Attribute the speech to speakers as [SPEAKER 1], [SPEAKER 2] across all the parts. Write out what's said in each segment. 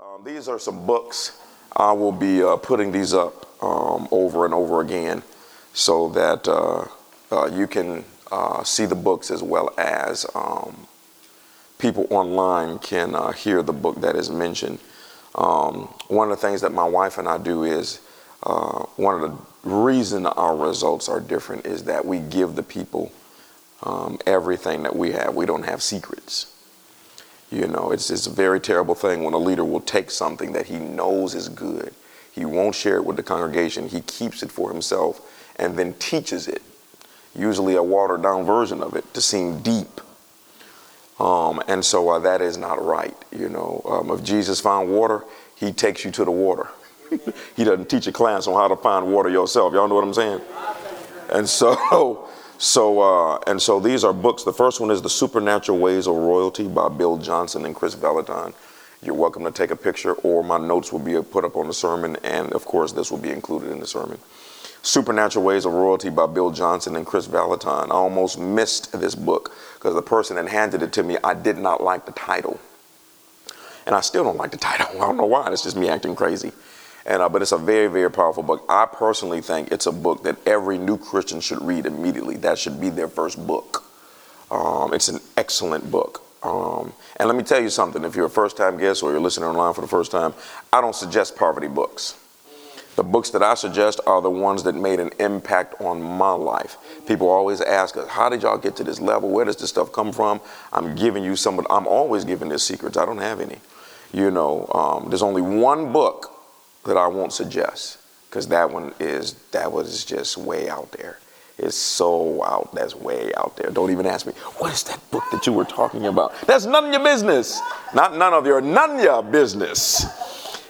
[SPEAKER 1] Um, these are some books. I will be uh, putting these up um, over and over again so that uh, uh, you can uh, see the books as well as um, people online can uh, hear the book that is mentioned. Um, one of the things that my wife and I do is uh, one of the reason our results are different is that we give the people um, everything that we have. We don't have secrets. You know, it's, it's a very terrible thing when a leader will take something that he knows is good, he won't share it with the congregation, he keeps it for himself, and then teaches it, usually a watered down version of it, to seem deep. Um, and so uh, that is not right. You know, um, if Jesus found water, he takes you to the water. he doesn't teach a class on how to find water yourself. Y'all know what I'm saying? And so So, uh, and so these are books. The first one is The Supernatural Ways of Royalty by Bill Johnson and Kris Vallotton. You're welcome to take a picture, or my notes will be put up on the sermon, and of course, this will be included in the sermon. Supernatural Ways of Royalty by Bill Johnson and Kris Vallotton. I almost missed this book because the person that handed it to me, I did not like the title. And I still don't like the title. I don't know why. It's just me acting crazy. And, uh, but it's a very, very powerful book. I personally think it's a book that every new Christian should read immediately. That should be their first book. Um, it's an excellent book. Um, and let me tell you something if you're a first time guest or you're listening online for the first time, I don't suggest poverty books. The books that I suggest are the ones that made an impact on my life. People always ask us, How did y'all get to this level? Where does this stuff come from? I'm giving you some, I'm always giving this secrets. I don't have any. You know, um, there's only one book that I won't suggest because that one is that was just way out there. It's so out that's way out there. Don't even ask me what is that book that you were talking about. That's none of your business. Not none of your none of your business.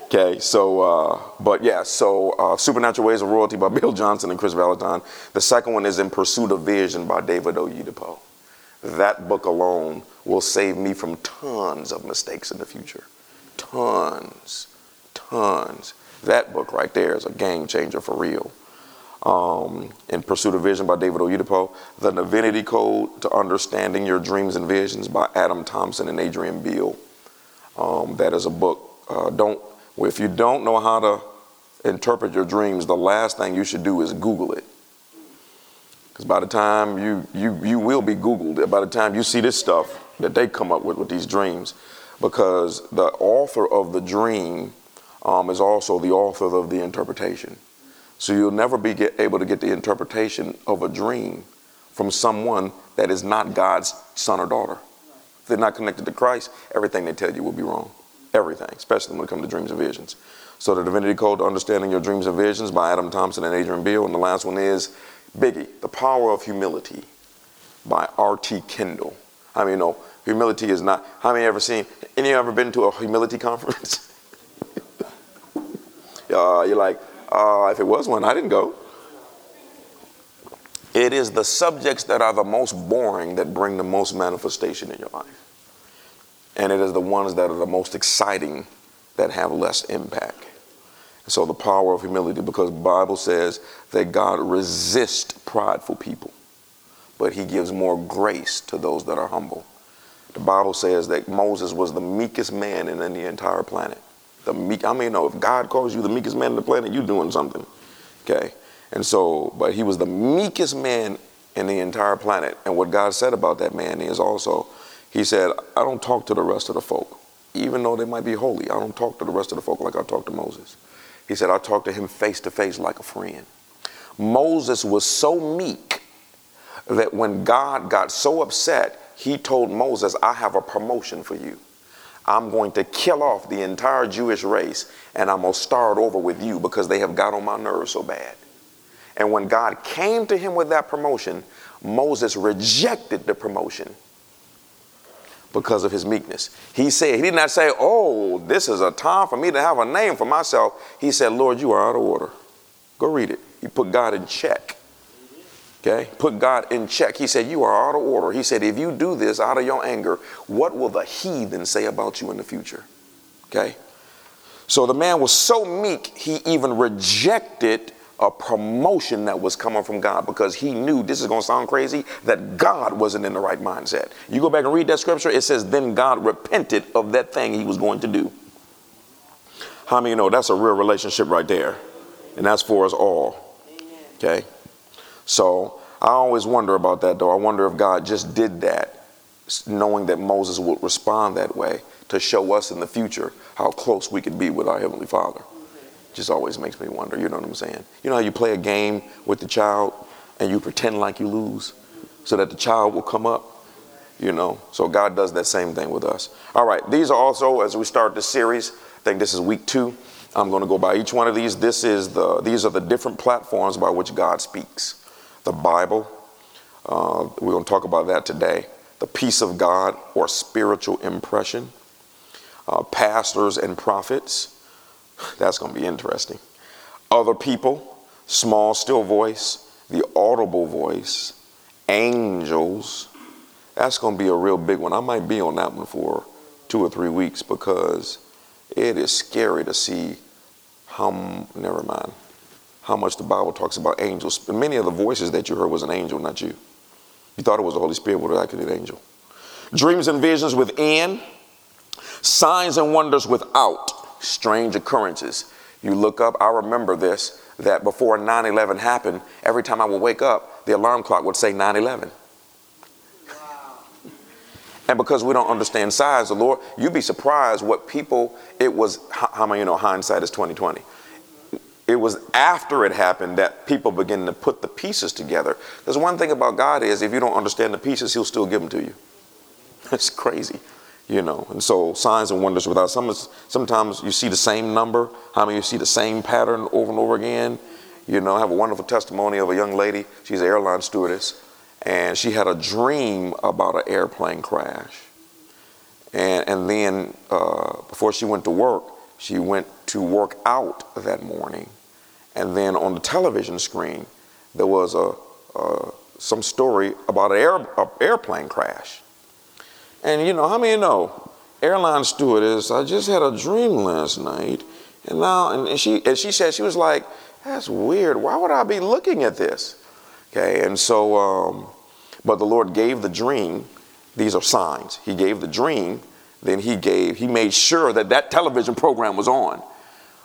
[SPEAKER 1] Okay, so uh, but yeah, so uh, Supernatural Ways of Royalty by Bill Johnson and Kris Vallotton. The second one is In Pursuit of Vision by David Oyedepo. That book alone will save me from tons of mistakes in the future. Tons, tons that book right there is a game changer for real. Um, in Pursuit of Vision by David Oyedepo, The Divinity Code to Understanding Your Dreams and Visions by Adam Thompson and Adrian Beale. Um, that is a book. Uh, don't if you don't know how to interpret your dreams, the last thing you should do is Google it. Because by the time you you you will be Googled. By the time you see this stuff that they come up with with these dreams, because the author of the dream um, is also the author of the interpretation. So you'll never be get, able to get the interpretation of a dream from someone that is not God's son or daughter. If they're not connected to Christ, everything they tell you will be wrong. Everything, especially when it comes to dreams and visions. So the Divinity Code to Understanding Your Dreams and Visions by Adam Thompson and Adrian Beale. And the last one is Biggie, The Power of Humility by R.T. Kendall. I mean, you know, humility is not, how many ever seen, any ever been to a humility conference? Uh, you're like, uh, if it was one, I didn't go. It is the subjects that are the most boring that bring the most manifestation in your life. And it is the ones that are the most exciting that have less impact. So the power of humility, because Bible says that God resists prideful people, but he gives more grace to those that are humble. The Bible says that Moses was the meekest man in the entire planet. The meek, I mean, no, if God calls you the meekest man on the planet, you're doing something. Okay? And so, but he was the meekest man in the entire planet. And what God said about that man is also, he said, I don't talk to the rest of the folk, even though they might be holy. I don't talk to the rest of the folk like I talk to Moses. He said, I talk to him face to face like a friend. Moses was so meek that when God got so upset, he told Moses, I have a promotion for you. I'm going to kill off the entire Jewish race and I'm going to start over with you because they have got on my nerves so bad. And when God came to him with that promotion, Moses rejected the promotion because of his meekness. He said, he did not say, Oh, this is a time for me to have a name for myself. He said, Lord, you are out of order. Go read it. He put God in check. Okay? Put God in check. He said, You are out of order. He said, If you do this out of your anger, what will the heathen say about you in the future? Okay? So the man was so meek, he even rejected a promotion that was coming from God because he knew this is going to sound crazy that God wasn't in the right mindset. You go back and read that scripture, it says, Then God repented of that thing he was going to do. How many you know that's a real relationship right there? And that's for us all. Okay? So I always wonder about that, though. I wonder if God just did that, knowing that Moses would respond that way to show us in the future how close we could be with our Heavenly Father. Just always makes me wonder, you know what I'm saying? You know how you play a game with the child and you pretend like you lose so that the child will come up? You know, so God does that same thing with us. All right, these are also, as we start this series, I think this is week two. I'm going to go by each one of these. This is the, these are the different platforms by which God speaks the Bible. Uh, we're going to talk about that today. The peace of God or spiritual impression. Uh, pastors and prophets. That's going to be interesting. Other people, small, still voice, the audible voice, angels. That's going to be a real big one. I might be on that one for two or three weeks because it is scary to see how, never mind how much the Bible talks about angels. Many of the voices that you heard was an angel, not you. You thought it was the Holy Spirit, but it actually an angel. Dreams and visions within, signs and wonders without, strange occurrences. You look up, I remember this, that before 9 11 happened, every time I would wake up, the alarm clock would say 9 11. And because we don't understand signs, the Lord, you'd be surprised what people, it was, how many you know hindsight is 2020? It was after it happened that people began to put the pieces together. Because one thing about God is if you don't understand the pieces, He'll still give them to you. It's crazy, you know. And so signs and wonders without some sometimes you see the same number. How I many you see the same pattern over and over again? You know, I have a wonderful testimony of a young lady. She's an airline stewardess, and she had a dream about an airplane crash. And, and then uh, before she went to work, she went to work out that morning and then on the television screen, there was a, some story about an air, airplane crash. And you know, how many know? Airline stewardess, I just had a dream last night. And now, and, and she, and she said, she was like, that's weird. Why would I be looking at this? Okay, and so, um, but the Lord gave the dream. These are signs. He gave the dream, then he gave, he made sure that that television program was on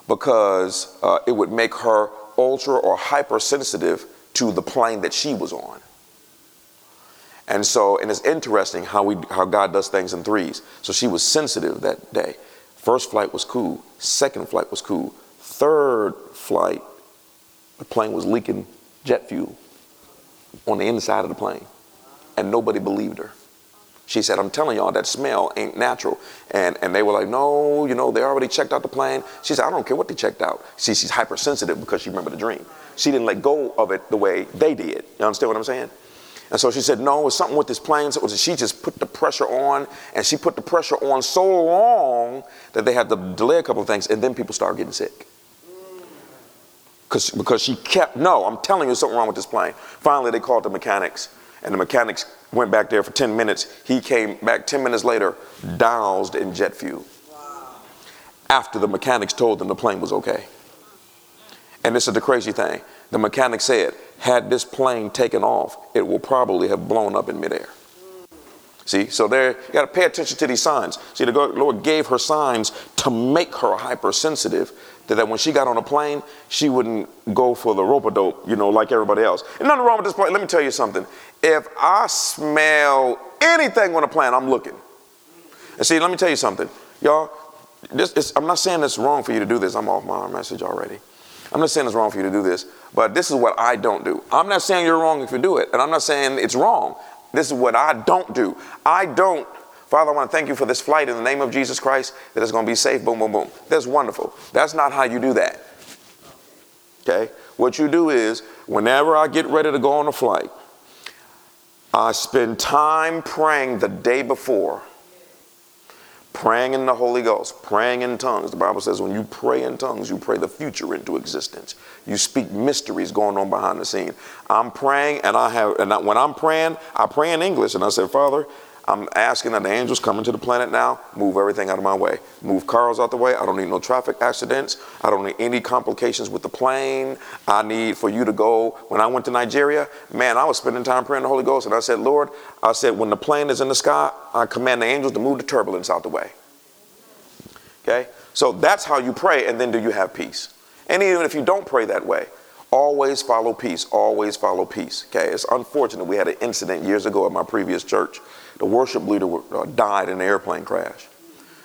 [SPEAKER 1] because uh, it would make her ultra or hypersensitive to the plane that she was on. And so, and it's interesting how we how God does things in threes. So she was sensitive that day. First flight was cool. Second flight was cool. Third flight, the plane was leaking jet fuel on the inside of the plane, and nobody believed her. She said, I'm telling y'all, that smell ain't natural. And, and they were like, no, you know, they already checked out the plane. She said, I don't care what they checked out. See, she's hypersensitive because she remembered the dream. She didn't let go of it the way they did. You understand what I'm saying? And so she said, no, it's something with this plane. So she just put the pressure on, and she put the pressure on so long that they had to delay a couple of things, and then people started getting sick because she kept no i'm telling you something wrong with this plane finally they called the mechanics and the mechanics went back there for 10 minutes. He came back 10 minutes later, doused in jet fuel. After the mechanics told them the plane was okay. And this is the crazy thing. The mechanic said, had this plane taken off, it will probably have blown up in midair. Hmm. See, so there, you got to pay attention to these signs. See, the Lord gave her signs to make her hypersensitive that when she got on a plane, she wouldn't go for the rope dope, you know, like everybody else. And nothing wrong with this plane. Let me tell you something. If I smell anything on a plane, I'm looking. And see, let me tell you something, y'all. This I'm not saying it's wrong for you to do this. I'm off my message already. I'm not saying it's wrong for you to do this, but this is what I don't do. I'm not saying you're wrong if you do it, and I'm not saying it's wrong. This is what I don't do. I don't Father, I want to thank you for this flight in the name of Jesus Christ that it's going to be safe. Boom, boom, boom. That's wonderful. That's not how you do that. Okay? What you do is, whenever I get ready to go on a flight, I spend time praying the day before, praying in the Holy Ghost, praying in tongues. The Bible says when you pray in tongues, you pray the future into existence. You speak mysteries going on behind the scene. I'm praying, and I have, and I, when I'm praying, I pray in English, and I say, Father, I'm asking that the angels coming to the planet now move everything out of my way. Move cars out the way. I don't need no traffic accidents. I don't need any complications with the plane. I need for you to go. When I went to Nigeria, man, I was spending time praying the Holy Ghost. And I said, Lord, I said, when the plane is in the sky, I command the angels to move the turbulence out the way. Okay? So that's how you pray. And then do you have peace? And even if you don't pray that way, Always follow peace, always follow peace. Okay, it's unfortunate. We had an incident years ago at my previous church. The worship leader uh, died in an airplane crash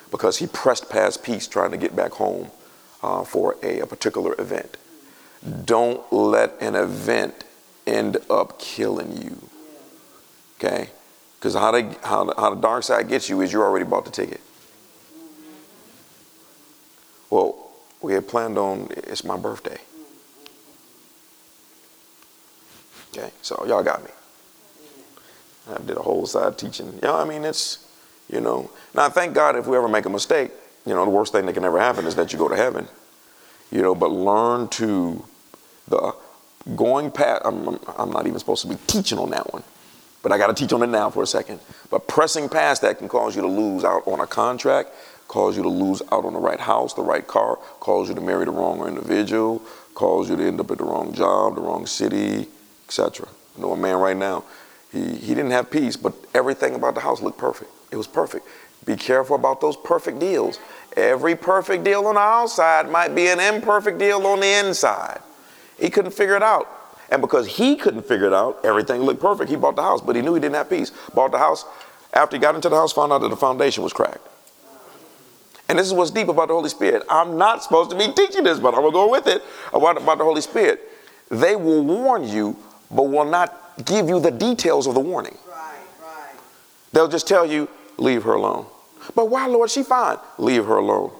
[SPEAKER 1] because he pressed past peace trying to get back home uh, for a, a particular event. Don't let an event end up killing you. Okay? Because how, how, how the dark side gets you is you already bought the ticket. Well, we had planned on, it's my birthday. Okay, so y'all got me. I did a whole side teaching. You know, I mean, it's, you know. Now, thank God if we ever make a mistake, you know, the worst thing that can ever happen is that you go to heaven. You know, but learn to the going past, I'm, I'm not even supposed to be teaching on that one, but I got to teach on it now for a second. But pressing past that can cause you to lose out on a contract, cause you to lose out on the right house, the right car, cause you to marry the wrong individual, cause you to end up at the wrong job, the wrong city, etc. I know a man right now, he, he didn't have peace, but everything about the house looked perfect. It was perfect. Be careful about those perfect deals. Every perfect deal on the outside might be an imperfect deal on the inside. He couldn't figure it out. And because he couldn't figure it out, everything looked perfect. He bought the house, but he knew he didn't have peace. Bought the house. After he got into the house, found out that the foundation was cracked. And this is what's deep about the Holy Spirit. I'm not supposed to be teaching this, but I'm going to go with it about, about the Holy Spirit. They will warn you but will not give you the details of the warning. They'll just tell you, leave her alone. But why, Lord? She fine. Leave her alone.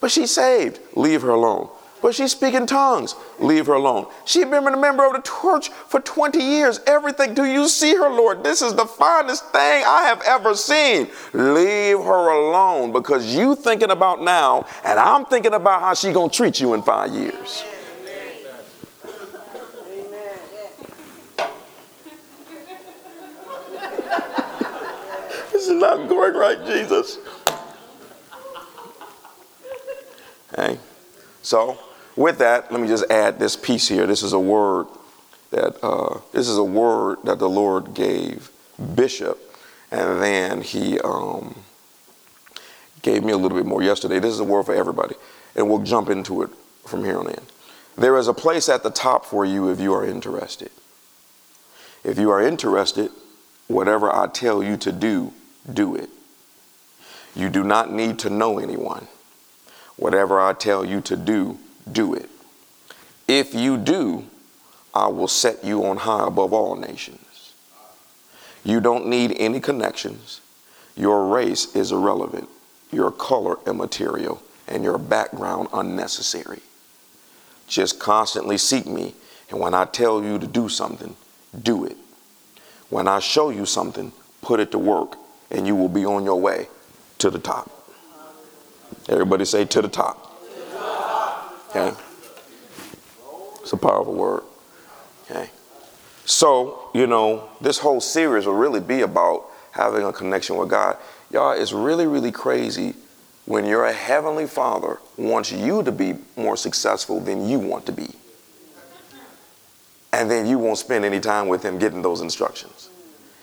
[SPEAKER 1] But she's saved. Leave her alone. But she's speaking tongues. Leave her alone. She's been a member of the church for 20 years. Everything. Do you see her, Lord? This is the finest thing I have ever seen. Leave her alone because you thinking about now, and I'm thinking about how she gonna treat you in five years. This is not going right, Jesus. Okay. So, with that, let me just add this piece here. This is a word that uh, this is a word that the Lord gave Bishop, and then he um, gave me a little bit more yesterday. This is a word for everybody, and we'll jump into it from here on in. There is a place at the top for you if you are interested. If you are interested, whatever I tell you to do, do it. You do not need to know anyone. Whatever I tell you to do, do it. If you do, I will set you on high above all nations. You don't need any connections. Your race is irrelevant, your color immaterial, and your background unnecessary. Just constantly seek me, and when I tell you to do something, do it. When I show you something, put it to work and you will be on your way to the top. Everybody say to the top. Okay? It's a powerful word. Okay? So, you know, this whole series will really be about having a connection with God. Y'all, it's really, really crazy when your heavenly father wants you to be more successful than you want to be. And then you won't spend any time with him getting those instructions.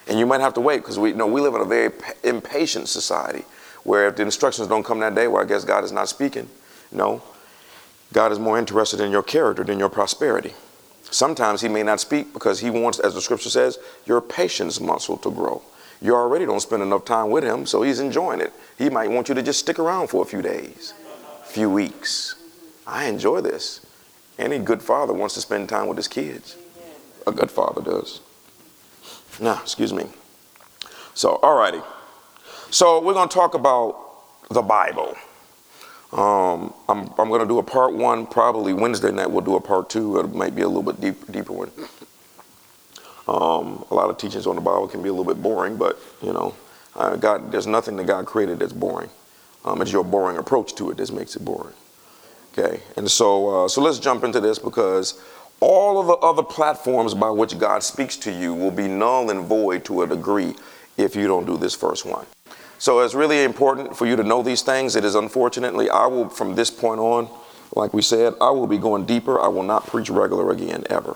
[SPEAKER 1] And you might have to wait because we you know we live in a very impatient society where if the instructions don't come that day, well, I guess God is not speaking. You know, God is more interested in your character than your prosperity. Sometimes He may not speak because He wants, as the scripture says, your patience muscle to grow. You already don't spend enough time with Him, so He's enjoying it. He might want you to just stick around for a few days, a few weeks. I enjoy this. Any good father wants to spend time with his kids. A good father does. No, excuse me. So, alrighty. So we're going to talk about the Bible. Um, I'm, I'm going to do a part one probably Wednesday night. We'll do a part two. It might be a little bit deep, deeper one. Um, a lot of teachings on the Bible can be a little bit boring, but you know, uh, God, there's nothing that God created that's boring. Um, it's your boring approach to it that makes it boring. Okay, and so uh, so let's jump into this because all of the other platforms by which God speaks to you will be null and void to a degree if you don't do this first one. So it's really important for you to know these things. It is unfortunately, I will, from this point on, like we said, I will be going deeper. I will not preach regular again ever.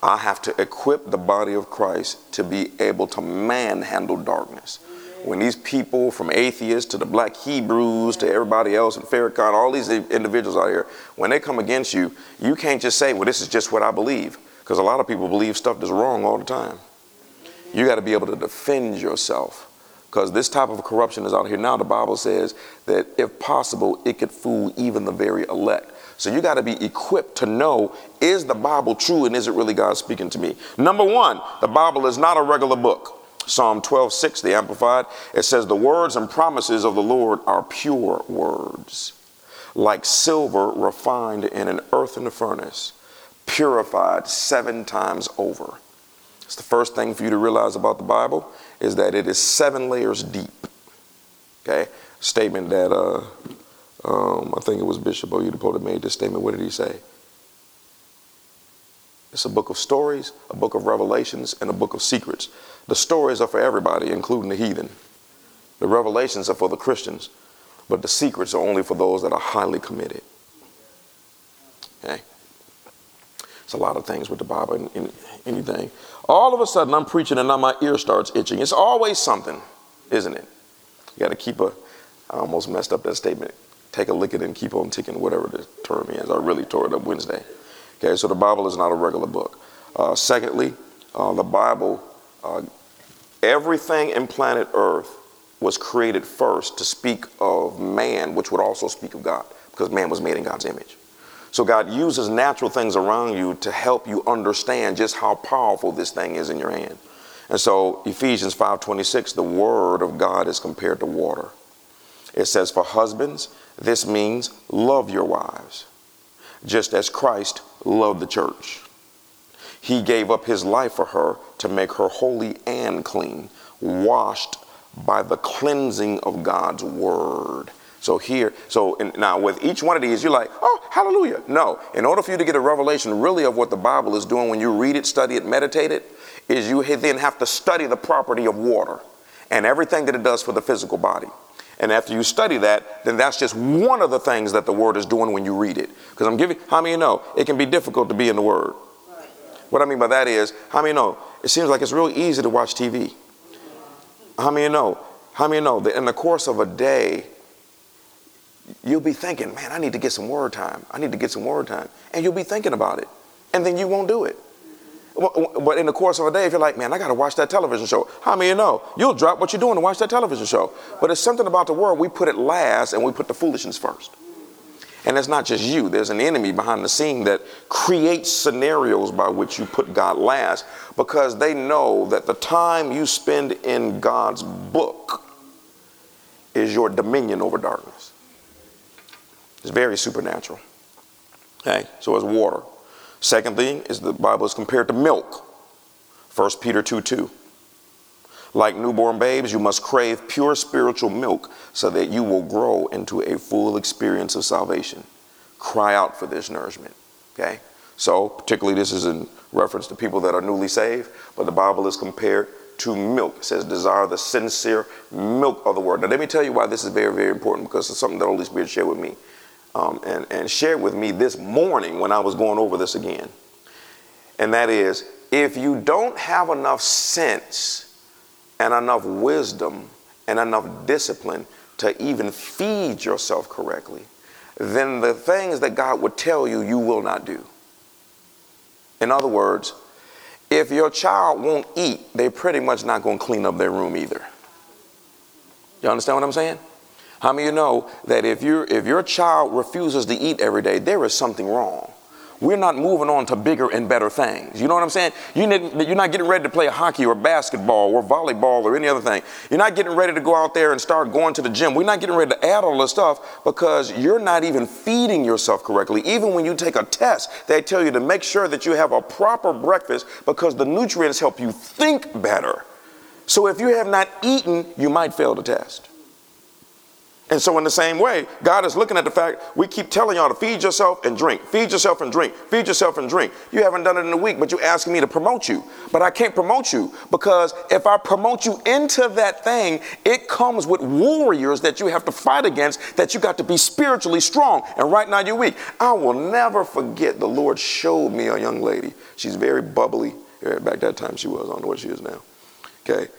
[SPEAKER 1] I have to equip the body of Christ to be able to manhandle darkness when these people from atheists to the black Hebrews to everybody else and Farrakhan, all these individuals out here, when they come against you, you can't just say, well, this is just what I believe. Because a lot of people believe stuff that's wrong all the time. You got to be able to defend yourself. Because this type of corruption is out here now. The Bible says that if possible, it could fool even the very elect. So you got to be equipped to know is the Bible true and is it really God speaking to me? Number one, the Bible is not a regular book. Psalm 12, 6, the Amplified, it says, The words and promises of the Lord are pure words, like silver refined in an earthen furnace, purified seven times over. It's the first thing for you to realize about the Bible is that it is seven layers deep. Okay? Statement that uh, um, I think it was Bishop Oyedepo that made this statement. What did he say? It's a book of stories, a book of revelations, and a book of secrets. The stories are for everybody, including the heathen. The revelations are for the Christians, but the secrets are only for those that are highly committed. Okay? It's a lot of things with the Bible and, anything. All of a sudden, I'm preaching and now my ear starts itching. It's always something, isn't it? You got to keep a, I almost messed up that statement. Take a lick at it and keep on ticking, whatever the term is. I really tore it up Wednesday. Okay, so the Bible is not a regular book. Uh, secondly, uh, the Bible, uh, everything in planet Earth was created first to speak of man, which would also speak of God, because man was made in God's image. So God uses natural things around you to help you understand just how powerful this thing is in your hand. And so Ephesians 5:26, the word of God is compared to water. It says for husbands, this means love your wives just as Christ loved the church. He gave up his life for her to make her holy and clean, washed by the cleansing of God's word. So here, so in, now with each one of these, you're like, oh, hallelujah. No, in order for you to get a revelation really of what the Bible is doing when you read it, study it, meditate it, is you then have to study the property of water and everything that it does for the physical body. And after you study that, then that's just one of the things that the Word is doing when you read it. Because I'm giving, how many you know it can be difficult to be in the Word? What I mean by that is, how many know it seems like it's real easy to watch TV? How many know? How many know that in the course of a day, you'll be thinking, man, I need to get some Word time. I need to get some Word time. And you'll be thinking about it. And then you won't do it. But in the course of a day, if you're like, man, I got to watch that television show, how many you know? You'll drop what you're doing to watch that television show. But it's something about the world, we put it last and we put the foolishness first. And it's not just you, there's an enemy behind the scene that creates scenarios by which you put God last because they know that the time you spend in God's book is your dominion over darkness. It's very supernatural. Okay, so it's water. Second thing is the Bible is compared to milk. 1 Peter 2 2. Like newborn babes, you must crave pure spiritual milk so that you will grow into a full experience of salvation. Cry out for this nourishment. Okay? So, particularly, this is in reference to people that are newly saved, but the Bible is compared to milk. It says, desire the sincere milk of the word. Now, let me tell you why this is very, very important because it's something that the Holy Spirit shared with me um, and, and shared with me this morning when I was going over this again. And that is if you don't have enough sense and enough wisdom and enough discipline to even feed yourself correctly, then the things that God would tell you, you will not do. In other words, if your child won't eat, they're pretty much not going to clean up their room either. You understand what I'm saying? How many of you know that if, you if your child refuses to eat every day, there is something wrong? We're not moving on to bigger and better things. You know what I'm saying? You are not getting ready to play hockey or basketball or volleyball or any other thing. You're not getting ready to go out there and start going to the gym. We're not getting ready to add all this stuff because you're not even feeding yourself correctly. Even when you take a test, they tell you to make sure that you have a proper breakfast because the nutrients help you think better. So if you have not eaten, you might fail the test. And so, in the same way, God is looking at the fact we keep telling y'all to feed yourself and drink, feed yourself and drink, feed yourself and drink. You haven't done it in a week, but you're asking me to promote you. But I can't promote you because if I promote you into that thing, it comes with warriors that you have to fight against, that you got to be spiritually strong. And right now, you're weak. I will never forget the Lord showed me a young lady. She's very bubbly. Back that time, she was. I don't know what she is now. Okay.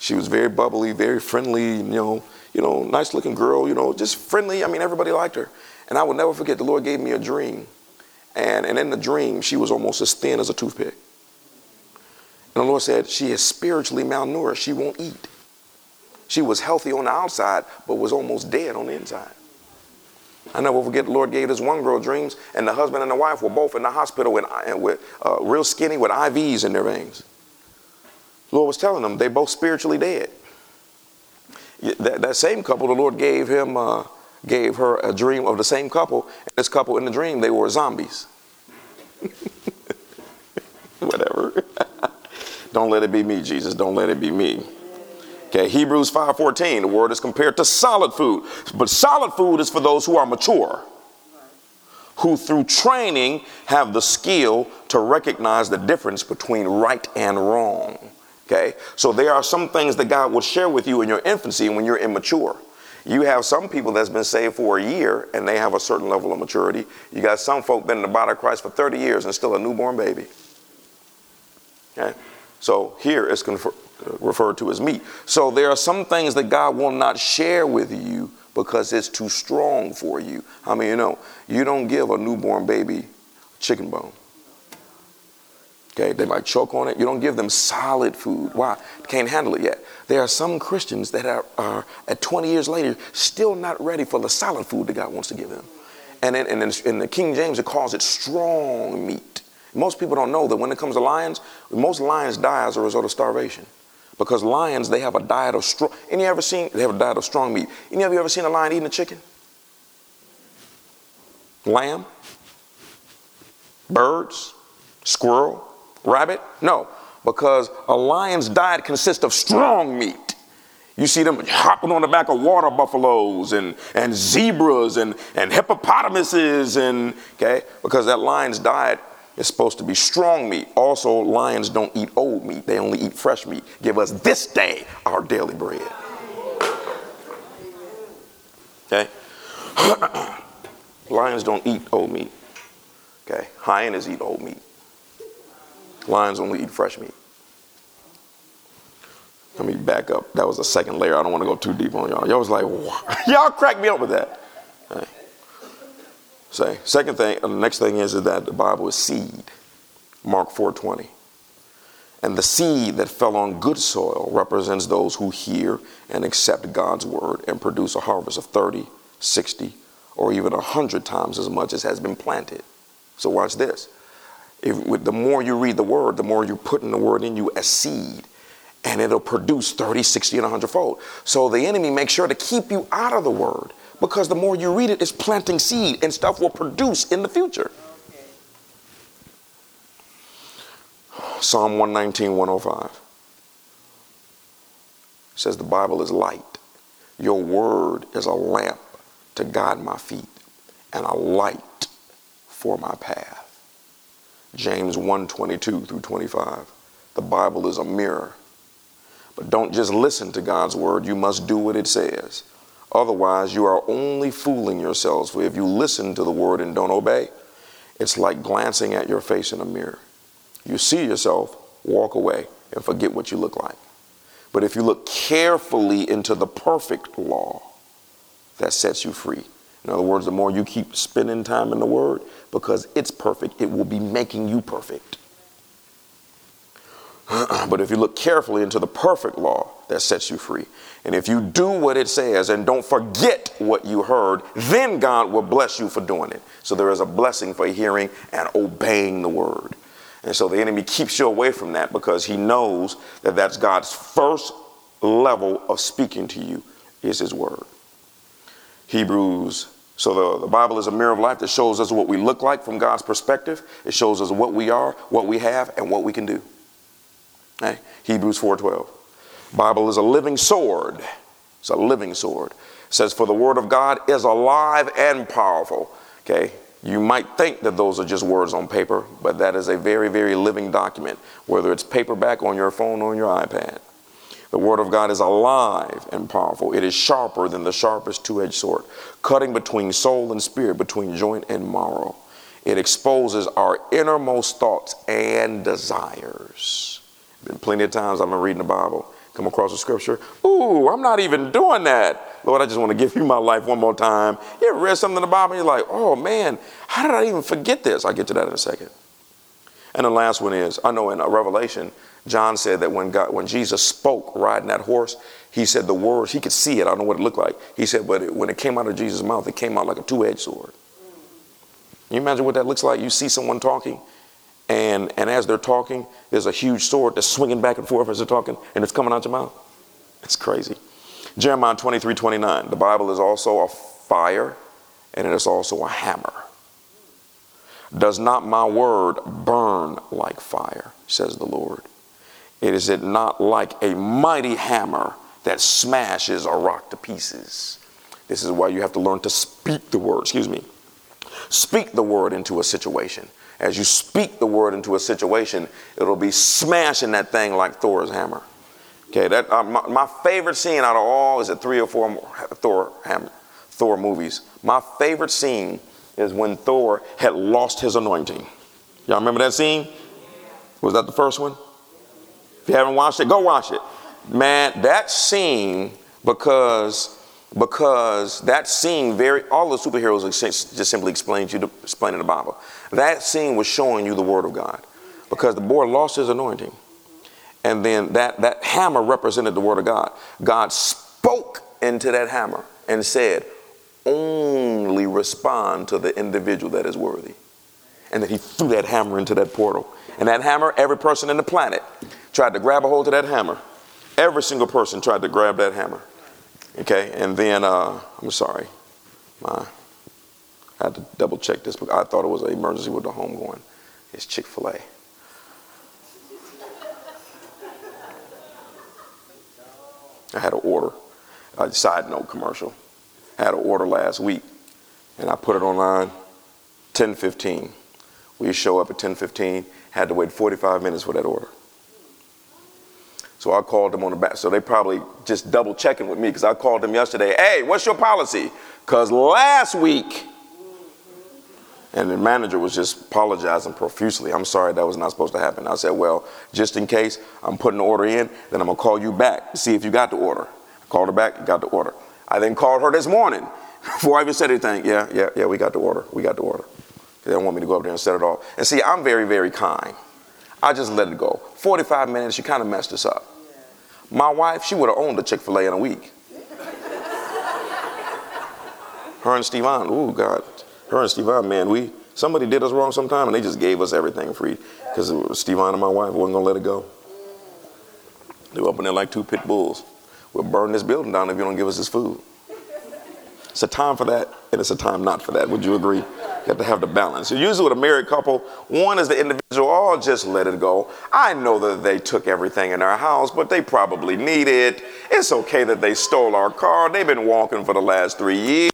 [SPEAKER 1] She was very bubbly, very friendly, you know you know, nice looking girl, you know, just friendly. I mean, everybody liked her. And I will never forget, the Lord gave me a dream. And, and in the dream, she was almost as thin as a toothpick. And the Lord said, She is spiritually malnourished. She won't eat. She was healthy on the outside, but was almost dead on the inside. I never forget the Lord gave this one girl dreams, and the husband and the wife were both in the hospital with, uh, with uh, real skinny with IVs in their veins. The Lord was telling them they both spiritually dead that, that same couple, the Lord gave him, uh, gave her a dream of the same couple. And this couple in the dream, they were zombies. Whatever. Don't let it be me, Jesus. Don't let it be me. Okay, Hebrews 5:14, the word is compared to solid food. But solid food is for those who are mature, who through training have the skill to recognize the difference between right and wrong. Okay? So there are some things that God will share with you in your infancy when you're immature. You have some people that's been saved for a year and they have a certain level of maturity. You got some folk been in the body of Christ for 30 years and still a newborn baby. Okay? So here it's confer- uh, referred to as meat. So there are some things that God will not share with you because it's too strong for you. I mean, you know, you don't give a newborn baby chicken bone. Okay, they might choke on it. You don't give them solid food. Why? Can't handle it yet. There are some Christians that are, are at 20 years later still not ready for the solid food that God wants to give them. And then in, in, in the King James, it calls it strong meat. Most people don't know that when it comes to lions, most lions die as a result of starvation. Because lions, they have a diet of strong. Any ever seen? They have a diet of strong meat. Any of you ever seen a lion eating a chicken? Lamb, birds, squirrel, Rabbit? No, because a lion's diet consists of strong meat. You see them hopping on the back of water buffaloes and, and zebras and, and hippopotamuses and okay, because that lion's diet is supposed to be strong meat. Also, lions don't eat old meat, they only eat fresh meat. Give us this day our daily bread. Okay? lions don't eat old meat. Okay? Hyenas eat old meat. Lions only eat fresh meat. Let me back up. That was the second layer. I don't want to go too deep on y'all. Y'all was like, y'all cracked me up with that. Right. Say, second thing, the uh, next thing is, is that the Bible is seed. Mark 4:20. And the seed that fell on good soil represents those who hear and accept God's word and produce a harvest of 30, 60, or even 100 times as much as has been planted. So watch this. If, with, the more you read the word, the more you put in the word in you as seed, and it'll produce 30, 60, and 100 fold. So the enemy makes sure to keep you out of the word because the more you read it, it's planting seed, and stuff will produce in the future. Okay. Psalm 119, 105 says, The Bible is light. Your word is a lamp to guide my feet and a light for my path. James 1 22 through 25. The Bible is a mirror. But don't just listen to God's word, you must do what it says. Otherwise, you are only fooling yourselves. For if you listen to the word and don't obey, it's like glancing at your face in a mirror. You see yourself, walk away, and forget what you look like. But if you look carefully into the perfect law that sets you free, in other words, the more you keep spending time in the Word, because it's perfect, it will be making you perfect. but if you look carefully into the perfect law that sets you free, and if you do what it says and don't forget what you heard, then God will bless you for doing it. So there is a blessing for hearing and obeying the Word. And so the enemy keeps you away from that because he knows that that's God's first level of speaking to you is his word. Hebrews so the, the Bible is a mirror of life that shows us what we look like from God's perspective. It shows us what we are, what we have, and what we can do. Okay, Hebrews 4:12. Bible is a living sword. It's a living sword. It says, For the word of God is alive and powerful. Okay. You might think that those are just words on paper, but that is a very, very living document, whether it's paperback on your phone or on your iPad. The Word of God is alive and powerful. It is sharper than the sharpest two edged sword, cutting between soul and spirit, between joint and marrow. It exposes our innermost thoughts and desires. Been plenty of times I've been reading the Bible, come across a scripture. Ooh, I'm not even doing that. Lord, I just want to give you my life one more time. You ever read something in the Bible and you're like, oh man, how did I even forget this? I'll get to that in a second. And the last one is I know in uh, Revelation, John said that when God, when Jesus spoke riding that horse, he said the words, he could see it. I don't know what it looked like. He said, but it, when it came out of Jesus' mouth, it came out like a two edged sword. You imagine what that looks like? You see someone talking, and, and as they're talking, there's a huge sword that's swinging back and forth as they're talking, and it's coming out your mouth. It's crazy. Jeremiah 23 29, the Bible is also a fire, and it is also a hammer. Does not my word burn like fire, says the Lord? It is it not like a mighty hammer that smashes a rock to pieces? This is why you have to learn to speak the word, excuse me. Speak the word into a situation. As you speak the word into a situation, it'll be smashing that thing like Thor's hammer. Okay, that uh, my, my, favorite scene out of all is it three or four Thor, Thor movies. My favorite scene is when Thor had lost his anointing. Y'all remember that scene? Was that the first one? If you haven't watched it, go watch it. Man, that scene because because that scene very all the superheroes just simply explained you Explain in the Bible. That scene was showing you the Word of God because the boy lost his anointing, and then that that hammer represented the Word of God. God spoke into that hammer and said, only respond to the individual that is worthy. And then he threw that hammer into that portal. And that hammer, every person in the planet tried to grab a hold of that hammer. Every single person tried to grab that hammer. Okay, and then, uh, I'm sorry, my, I had to double check this, but I thought it was an emergency with the home going. It's Chick fil A. I had an order. A side note commercial had an order last week, and I put it online 10:15. We show up at 10:15. Had to wait 45 minutes for that order. So I called them on the back. So they probably just double checking with me because I called them yesterday. Hey, what's your policy? Because last week, and the manager was just apologizing profusely. I'm sorry that was not supposed to happen. I said, well, just in case I'm putting the order in, then I'm gonna call you back to see if you got the order. I called her back, got the order. I then called her this morning before I even said anything. Yeah, yeah, yeah, we got the order. We got the order. They don't want me to go up there and set it off. And see, I'm very, very kind. I just let it go. 45 minutes, she kind of messed us up. My wife, she would have owned the Chick fil A in a week. Her and Steve Stevan, ooh, God. Her and Steve Stevan, man, we, somebody did us wrong sometime and they just gave us everything free because Stevan and my wife wasn't going to let it go. They were up in there like two pit bulls. We'll burn this building down if you don't give us this food. It's a time for that, and it's a time not for that. Would you agree? You have to have the balance. usually with a married couple, one is the individual, oh, just let it go. I know that they took everything in our house, but they probably need it. It's okay that they stole our car. They've been walking for the last three years.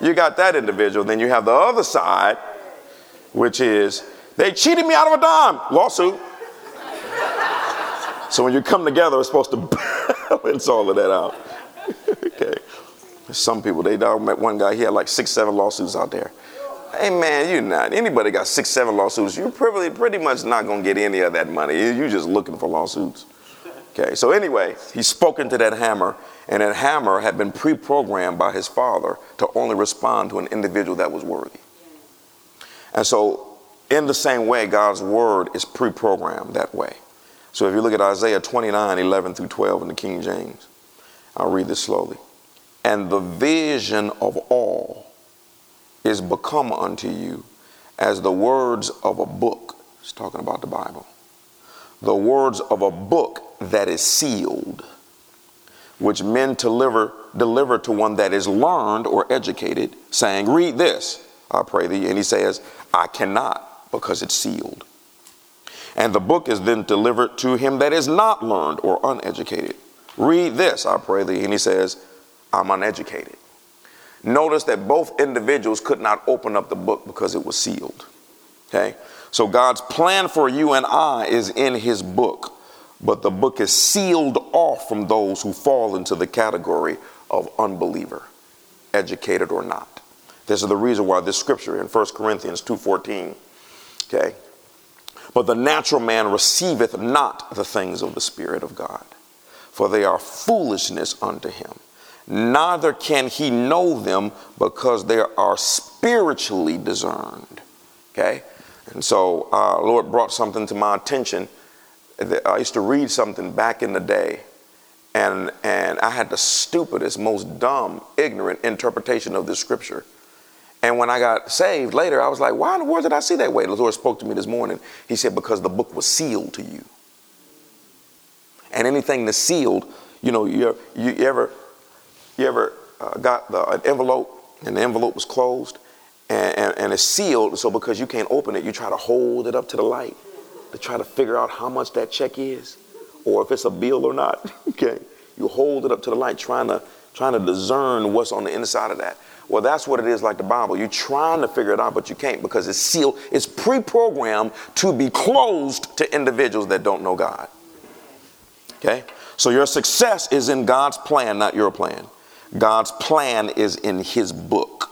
[SPEAKER 1] You got that individual. Then you have the other side, which is they cheated me out of a dime. Lawsuit. so when you come together, it's supposed to balance all of that out. okay. Some people, they dog met one guy, he had like six, seven lawsuits out there. Hey man, you are not. Anybody got six, seven lawsuits, you're pretty, pretty much not gonna get any of that money. You're just looking for lawsuits. Okay, so anyway, he spoke into that hammer, and that hammer had been pre programmed by his father to only respond to an individual that was worthy. And so, in the same way, God's word is pre programmed that way. So if you look at Isaiah 29 11 through 12 in the King James, I'll read this slowly. And the vision of all is become unto you as the words of a book. He's talking about the Bible. The words of a book that is sealed, which men deliver, deliver to one that is learned or educated, saying, Read this, I pray thee. And he says, I cannot because it's sealed and the book is then delivered to him that is not learned or uneducated. Read this, I pray thee. And he says, I'm uneducated. Notice that both individuals could not open up the book because it was sealed. Okay? So God's plan for you and I is in his book, but the book is sealed off from those who fall into the category of unbeliever, educated or not. This is the reason why this scripture in 1 Corinthians 2:14, okay? But the natural man receiveth not the things of the Spirit of God, for they are foolishness unto him. Neither can he know them because they are spiritually discerned. Okay? And so, uh, Lord brought something to my attention. I used to read something back in the day, and, and I had the stupidest, most dumb, ignorant interpretation of this scripture. And when I got saved later, I was like, why in the world did I see that way? The Lord spoke to me this morning. He said, because the book was sealed to you. And anything that's sealed, you know, you, you ever, you ever uh, got the, an envelope and the envelope was closed and, and, and it's sealed. So because you can't open it, you try to hold it up to the light to try to figure out how much that check is or if it's a bill or not. okay. You hold it up to the light trying to, trying to discern what's on the inside of that. Well, that's what it is like the Bible. You're trying to figure it out, but you can't because it's sealed, it's pre programmed to be closed to individuals that don't know God. Okay? So your success is in God's plan, not your plan. God's plan is in His book.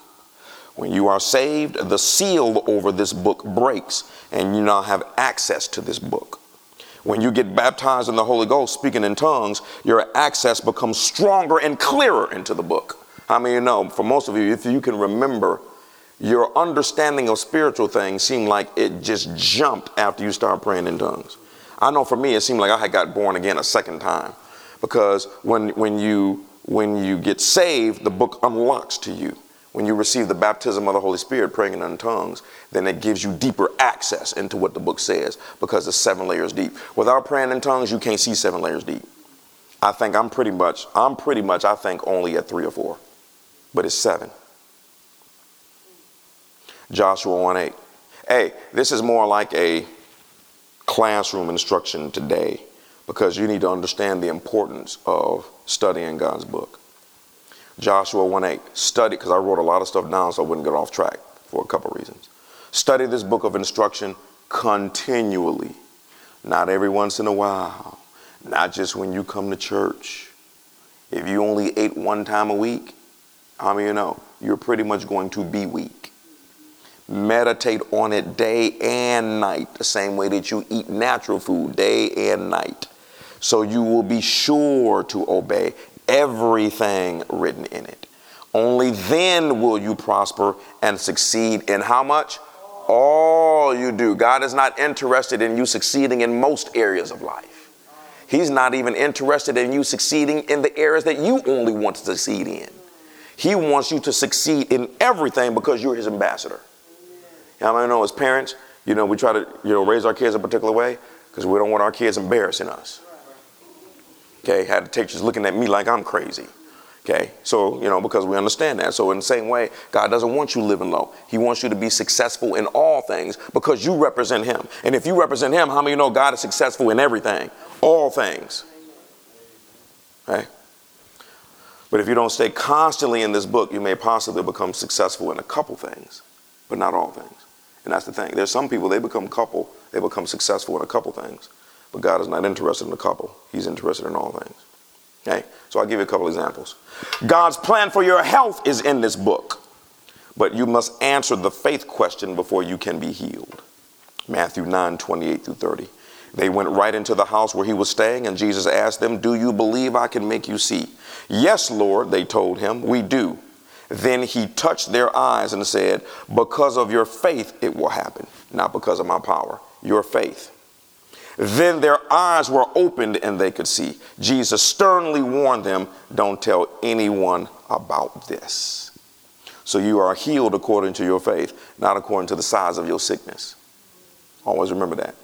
[SPEAKER 1] When you are saved, the seal over this book breaks, and you now have access to this book. When you get baptized in the Holy Ghost, speaking in tongues, your access becomes stronger and clearer into the book. I mean, you know, for most of you, if you can remember, your understanding of spiritual things seemed like it just jumped after you started praying in tongues. I know for me, it seemed like I had got born again a second time because when, when, you, when you get saved, the book unlocks to you. When you receive the baptism of the Holy Spirit, praying in tongues, then it gives you deeper access into what the book says because it's seven layers deep. Without praying in tongues, you can't see seven layers deep. I think I'm pretty much, I'm pretty much, I think only at three or four but it's seven. Joshua 1 8. Hey, this is more like a classroom instruction today because you need to understand the importance of studying God's book. Joshua 1 8. Study, because I wrote a lot of stuff down so I wouldn't get off track for a couple reasons. Study this book of instruction continually, not every once in a while, not just when you come to church. If you only ate one time a week, how I mean, you know? You're pretty much going to be weak. Meditate on it day and night, the same way that you eat natural food day and night. So you will be sure to obey everything written in it. Only then will you prosper and succeed in how much? All you do. God is not interested in you succeeding in most areas of life. He's not even interested in you succeeding in the areas that you only want to succeed in. He wants you to succeed in everything because you're his ambassador. Now, I know as parents, you know, we try to, you know, raise our kids a particular way because we don't want our kids embarrassing us. Okay, had the teachers looking at me like I'm crazy. Okay, so, you know, because we understand that. So, in the same way, God doesn't want you living low. He wants you to be successful in all things because you represent Him. And if you represent Him, how many know God is successful in everything? All things. Okay. But if you don't stay constantly in this book, you may possibly become successful in a couple things, but not all things. And that's the thing. There's some people, they become couple, they become successful in a couple things, but God is not interested in a couple. He's interested in all things. Okay? So I'll give you a couple examples. God's plan for your health is in this book, but you must answer the faith question before you can be healed. Matthew 9, 28 through 30. They went right into the house where he was staying, and Jesus asked them, Do you believe I can make you see? Yes, Lord, they told him, We do. Then he touched their eyes and said, Because of your faith it will happen, not because of my power, your faith. Then their eyes were opened and they could see. Jesus sternly warned them, Don't tell anyone about this. So you are healed according to your faith, not according to the size of your sickness. Always remember that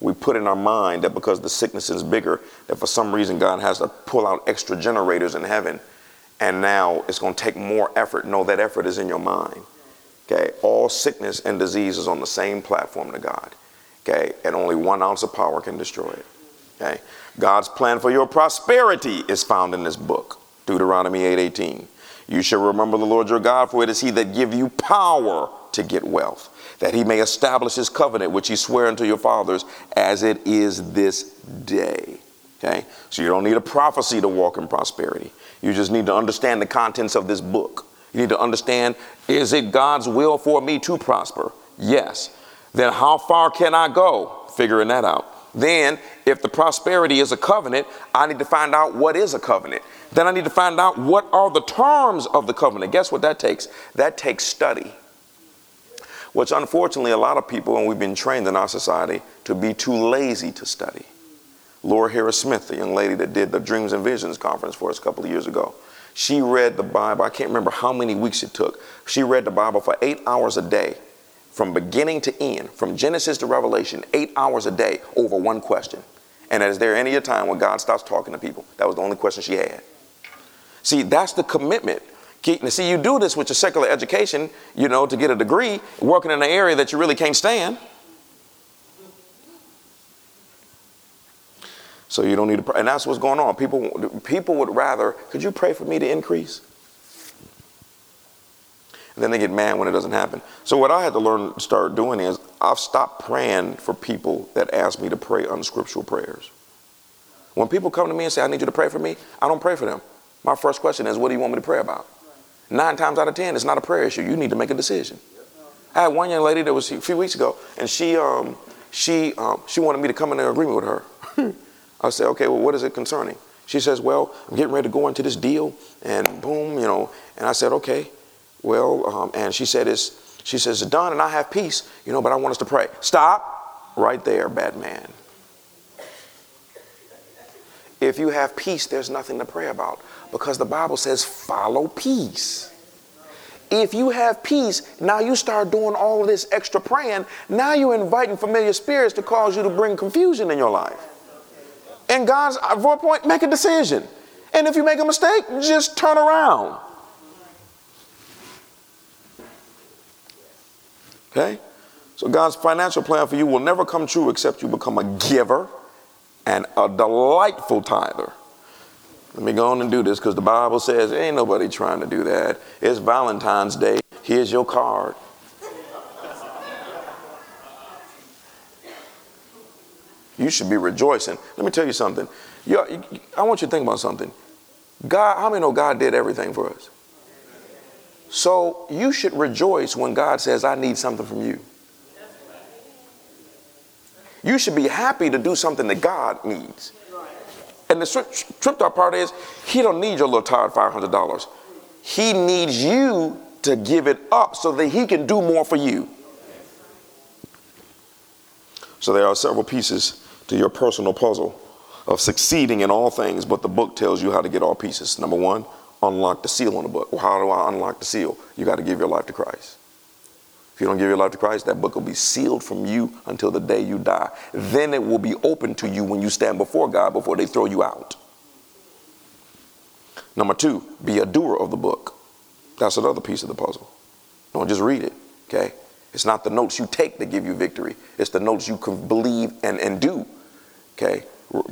[SPEAKER 1] we put in our mind that because the sickness is bigger, that for some reason God has to pull out extra generators in heaven, and now it's going to take more effort. No, that effort is in your mind. Okay, all sickness and disease is on the same platform to God. Okay, and only one ounce of power can destroy it. Okay, God's plan for your prosperity is found in this book, Deuteronomy 8:18. you shall remember the Lord your God, for it is He that give you power to get wealth that he may establish his covenant, which he swore unto your fathers, as it is this day. Okay? So you don't need a prophecy to walk in prosperity. You just need to understand the contents of this book. You need to understand is it God's will for me to prosper? Yes. Then how far can I go? Figuring that out. Then, if the prosperity is a covenant, I need to find out what is a covenant. Then I need to find out what are the terms of the covenant. Guess what that takes? That takes study which unfortunately a lot of people, and we've been trained in our society to be too lazy to study. Laura Harris Smith, the young lady that did the Dreams and Visions conference for us a couple of years ago, she read the Bible. I can't remember how many weeks it took. She read the Bible for eight hours a day, from beginning to end, from Genesis to Revelation, eight hours a day over one question. And is there any time when God stops talking to people? That was the only question she had. See, that's the commitment. To see, you do this with your secular education, you know, to get a degree, working in an area that you really can't stand. So you don't need to pray. And that's what's going on. People, people would rather, could you pray for me to increase? And then they get mad when it doesn't happen. So what I had to learn to start doing is I've stopped praying for people that ask me to pray unscriptural prayers. When people come to me and say, I need you to pray for me, I don't pray for them. My first question is, what do you want me to pray about? Nine times out of ten, it's not a prayer issue. You need to make a decision. I had one young lady that was a few weeks ago, and she um, she um, she wanted me to come in an agreement with her. I said, okay, well, what is it concerning? She says, well, I'm getting ready to go into this deal, and boom, you know. And I said, okay, well, um, and she said, it's she says, done, and I have peace, you know, but I want us to pray. Stop right there, bad man. If you have peace, there's nothing to pray about. Because the Bible says, follow peace. If you have peace, now you start doing all this extra praying. Now you're inviting familiar spirits to cause you to bring confusion in your life. And God's point, make a decision. And if you make a mistake, just turn around. Okay? So God's financial plan for you will never come true except you become a giver and a delightful tither. Let me go on and do this because the Bible says ain't nobody trying to do that. It's Valentine's Day. Here's your card. you should be rejoicing. Let me tell you something. You, I want you to think about something. God, how many know God did everything for us? So you should rejoice when God says, I need something from you. You should be happy to do something that God needs. And the tripped up part is he don't need your little tired $500. He needs you to give it up so that he can do more for you. So there are several pieces to your personal puzzle of succeeding in all things, but the book tells you how to get all pieces. Number one, unlock the seal on the book. Well, how do I unlock the seal? You got to give your life to Christ. If you don't give your life to Christ, that book will be sealed from you until the day you die. Then it will be open to you when you stand before God before they throw you out. Number two, be a doer of the book. That's another piece of the puzzle. Don't just read it, okay? It's not the notes you take that give you victory, it's the notes you can believe and, and do, okay?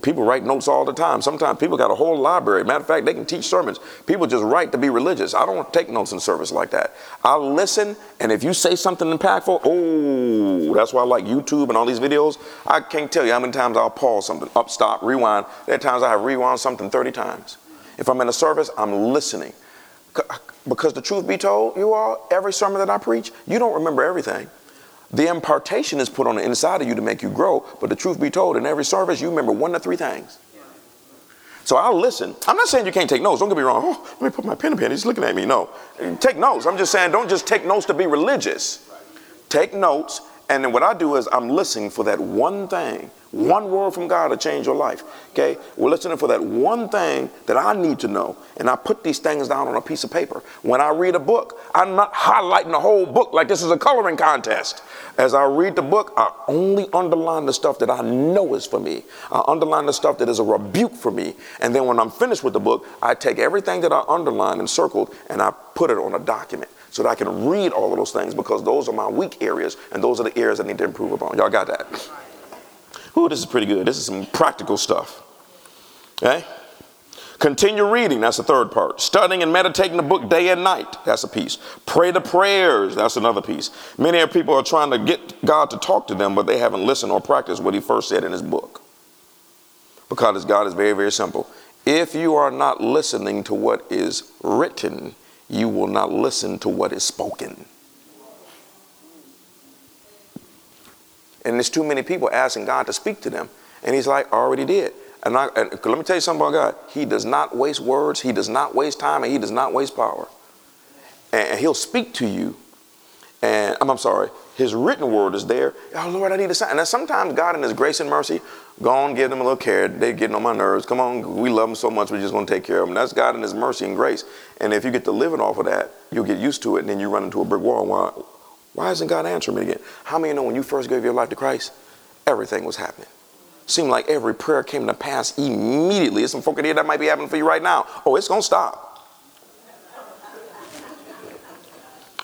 [SPEAKER 1] People write notes all the time. Sometimes people got a whole library. Matter of fact, they can teach sermons. People just write to be religious. I don't take notes in service like that. I listen, and if you say something impactful, oh, that's why I like YouTube and all these videos. I can't tell you how many times I'll pause something, up, stop, rewind. There are times I have rewound something 30 times. If I'm in a service, I'm listening. Uh, because the truth be told, you all, every sermon that I preach, you don't remember everything. The impartation is put on the inside of you to make you grow, but the truth be told, in every service, you remember one to three things. So I'll listen. I'm not saying you can't take notes. Don't get me wrong. Oh, let me put my pen in. here. He's looking at me. No. Take notes. I'm just saying don't just take notes to be religious. Take notes. And then what I do is I'm listening for that one thing one word from God will change your life. Okay? We're listening for that one thing that I need to know. And I put these things down on a piece of paper. When I read a book, I'm not highlighting the whole book like this is a coloring contest. As I read the book, I only underline the stuff that I know is for me. I underline the stuff that is a rebuke for me. And then when I'm finished with the book, I take everything that I underlined and circled and I put it on a document so that I can read all of those things because those are my weak areas and those are the areas I need to improve upon. Y'all got that? Ooh, this is pretty good. This is some practical stuff. Okay? Continue reading, that's the third part. Studying and meditating the book day and night, that's a piece. Pray the prayers, that's another piece. Many of people are trying to get God to talk to them, but they haven't listened or practiced what he first said in his book. Because God is very, very simple. If you are not listening to what is written, you will not listen to what is spoken. And there's too many people asking God to speak to them. And he's like, I already did. And, I, and let me tell you something about God. He does not waste words, he does not waste time, and he does not waste power. And he'll speak to you. And I'm, I'm sorry, his written word is there. Oh Lord, I need a sign. And sometimes God in his grace and mercy, go on, give them a little care. They're getting on my nerves. Come on, we love them so much, we're just gonna take care of them. That's God in his mercy and grace. And if you get to living off of that, you'll get used to it, and then you run into a brick wall. Why isn't God answering me again? How many know when you first gave your life to Christ, everything was happening? Seemed like every prayer came to pass immediately. There's some folk in here that might be happening for you right now. Oh, it's going to stop.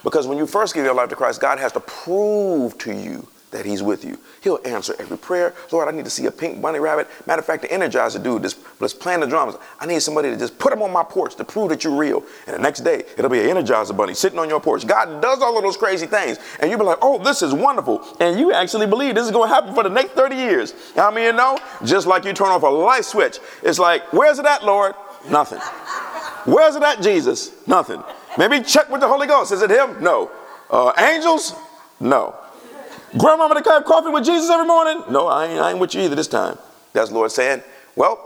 [SPEAKER 1] Because when you first give your life to Christ, God has to prove to you that he's with you. He'll answer every prayer. Lord, I need to see a pink bunny rabbit. Matter of fact, the energizer dude let's playing the drums, I need somebody to just put him on my porch to prove that you're real. And the next day, it'll be an energizer bunny sitting on your porch. God does all of those crazy things. And you'll be like, oh, this is wonderful. And you actually believe this is going to happen for the next 30 years. How I many you know? Just like you turn off a light switch. It's like, where's it at, Lord? Nothing. Where's it at, Jesus? Nothing. Maybe check with the Holy Ghost. Is it him? No. Uh, angels? No. Grandmama to have coffee with Jesus every morning? No, I ain't, I ain't with you either this time. That's Lord saying, well,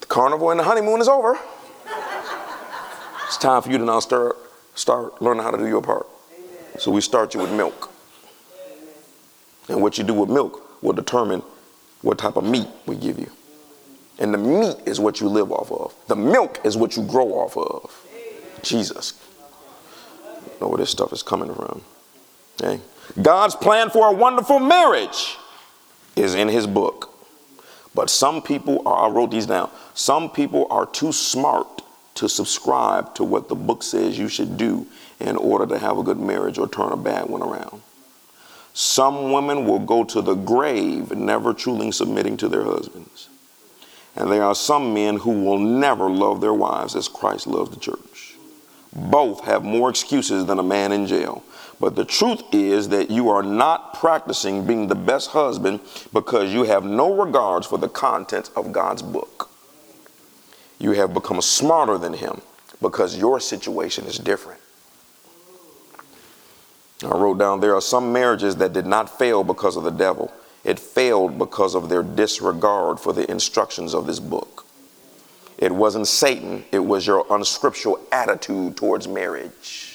[SPEAKER 1] the carnival and the honeymoon is over. it's time for you to now start, start learning how to do your part. Amen. So we start you with milk. Amen. And what you do with milk will determine what type of meat we give you. And the meat is what you live off of. The milk is what you grow off of. Amen. Jesus. know where this stuff is coming from. Okay? God's plan for a wonderful marriage is in his book. But some people are, I wrote these down, some people are too smart to subscribe to what the book says you should do in order to have a good marriage or turn a bad one around. Some women will go to the grave never truly submitting to their husbands. And there are some men who will never love their wives as Christ loves the church. Both have more excuses than a man in jail. But the truth is that you are not practicing being the best husband because you have no regards for the contents of God's book. You have become smarter than Him because your situation is different. I wrote down there are some marriages that did not fail because of the devil. It failed because of their disregard for the instructions of this book. It wasn't Satan, it was your unscriptural attitude towards marriage.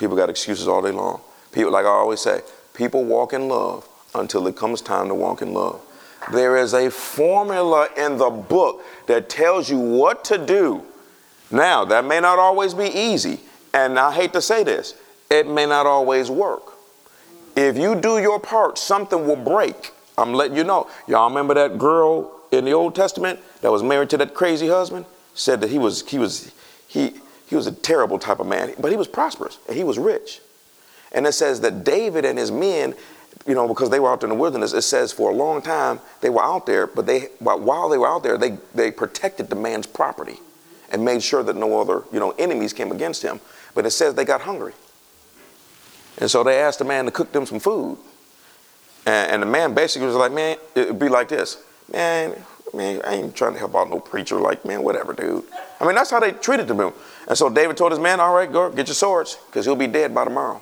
[SPEAKER 1] People got excuses all day long. People, like I always say, people walk in love until it comes time to walk in love. There is a formula in the book that tells you what to do. Now, that may not always be easy, and I hate to say this, it may not always work. If you do your part, something will break. I'm letting you know. Y'all remember that girl in the Old Testament that was married to that crazy husband? Said that he was, he was, he, he was a terrible type of man, but he was prosperous and he was rich. And it says that David and his men, you know, because they were out in the wilderness, it says for a long time they were out there, but they, while they were out there, they, they protected the man's property and made sure that no other, you know, enemies came against him. But it says they got hungry. And so they asked the man to cook them some food. And, and the man basically was like, man, it'd be like this. Man, man, I ain't trying to help out no preacher. Like, man, whatever, dude. I mean, that's how they treated the them. And so David told his man, all right, go get your swords, because he'll be dead by tomorrow.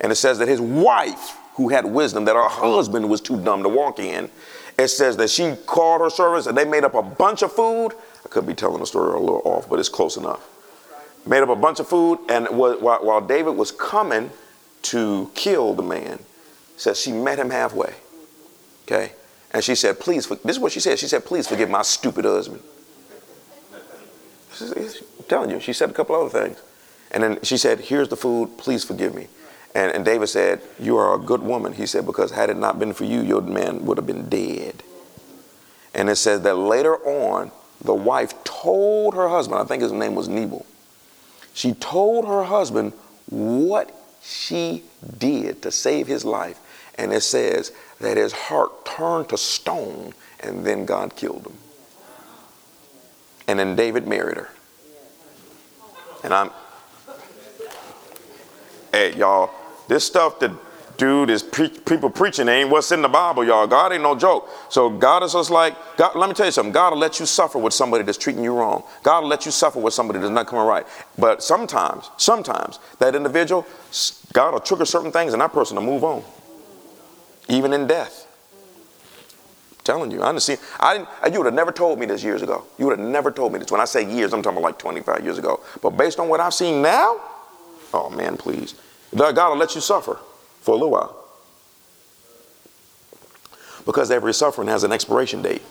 [SPEAKER 1] And it says that his wife, who had wisdom that her husband was too dumb to walk in, it says that she called her servants and they made up a bunch of food. I could be telling the story a little off, but it's close enough. Made up a bunch of food, and while David was coming to kill the man, says she met him halfway. Okay? And she said, please, this is what she said. She said, please forgive my stupid husband. I'm telling you, she said a couple other things. And then she said, here's the food, please forgive me. And, and David said, you are a good woman. He said, because had it not been for you, your man would have been dead. And it says that later on, the wife told her husband, I think his name was Nabal, she told her husband what she did to save his life. And it says that his heart turned to stone, and then God killed him. And then David married her. And I'm, hey, y'all, this stuff that dude is pre- people preaching ain't what's in the Bible, y'all. God ain't no joke. So God is just like, God, let me tell you something. God will let you suffer with somebody that's treating you wrong. God will let you suffer with somebody that's not coming right. But sometimes, sometimes that individual, God will trigger certain things in that person to move on even in death. I'm telling you, see. I uh, you would have never told me this years ago. You would have never told me this. When I say years, I'm talking about like 25 years ago. But based on what I've seen now, oh man, please. God will let you suffer for a little while. Because every suffering has an expiration date.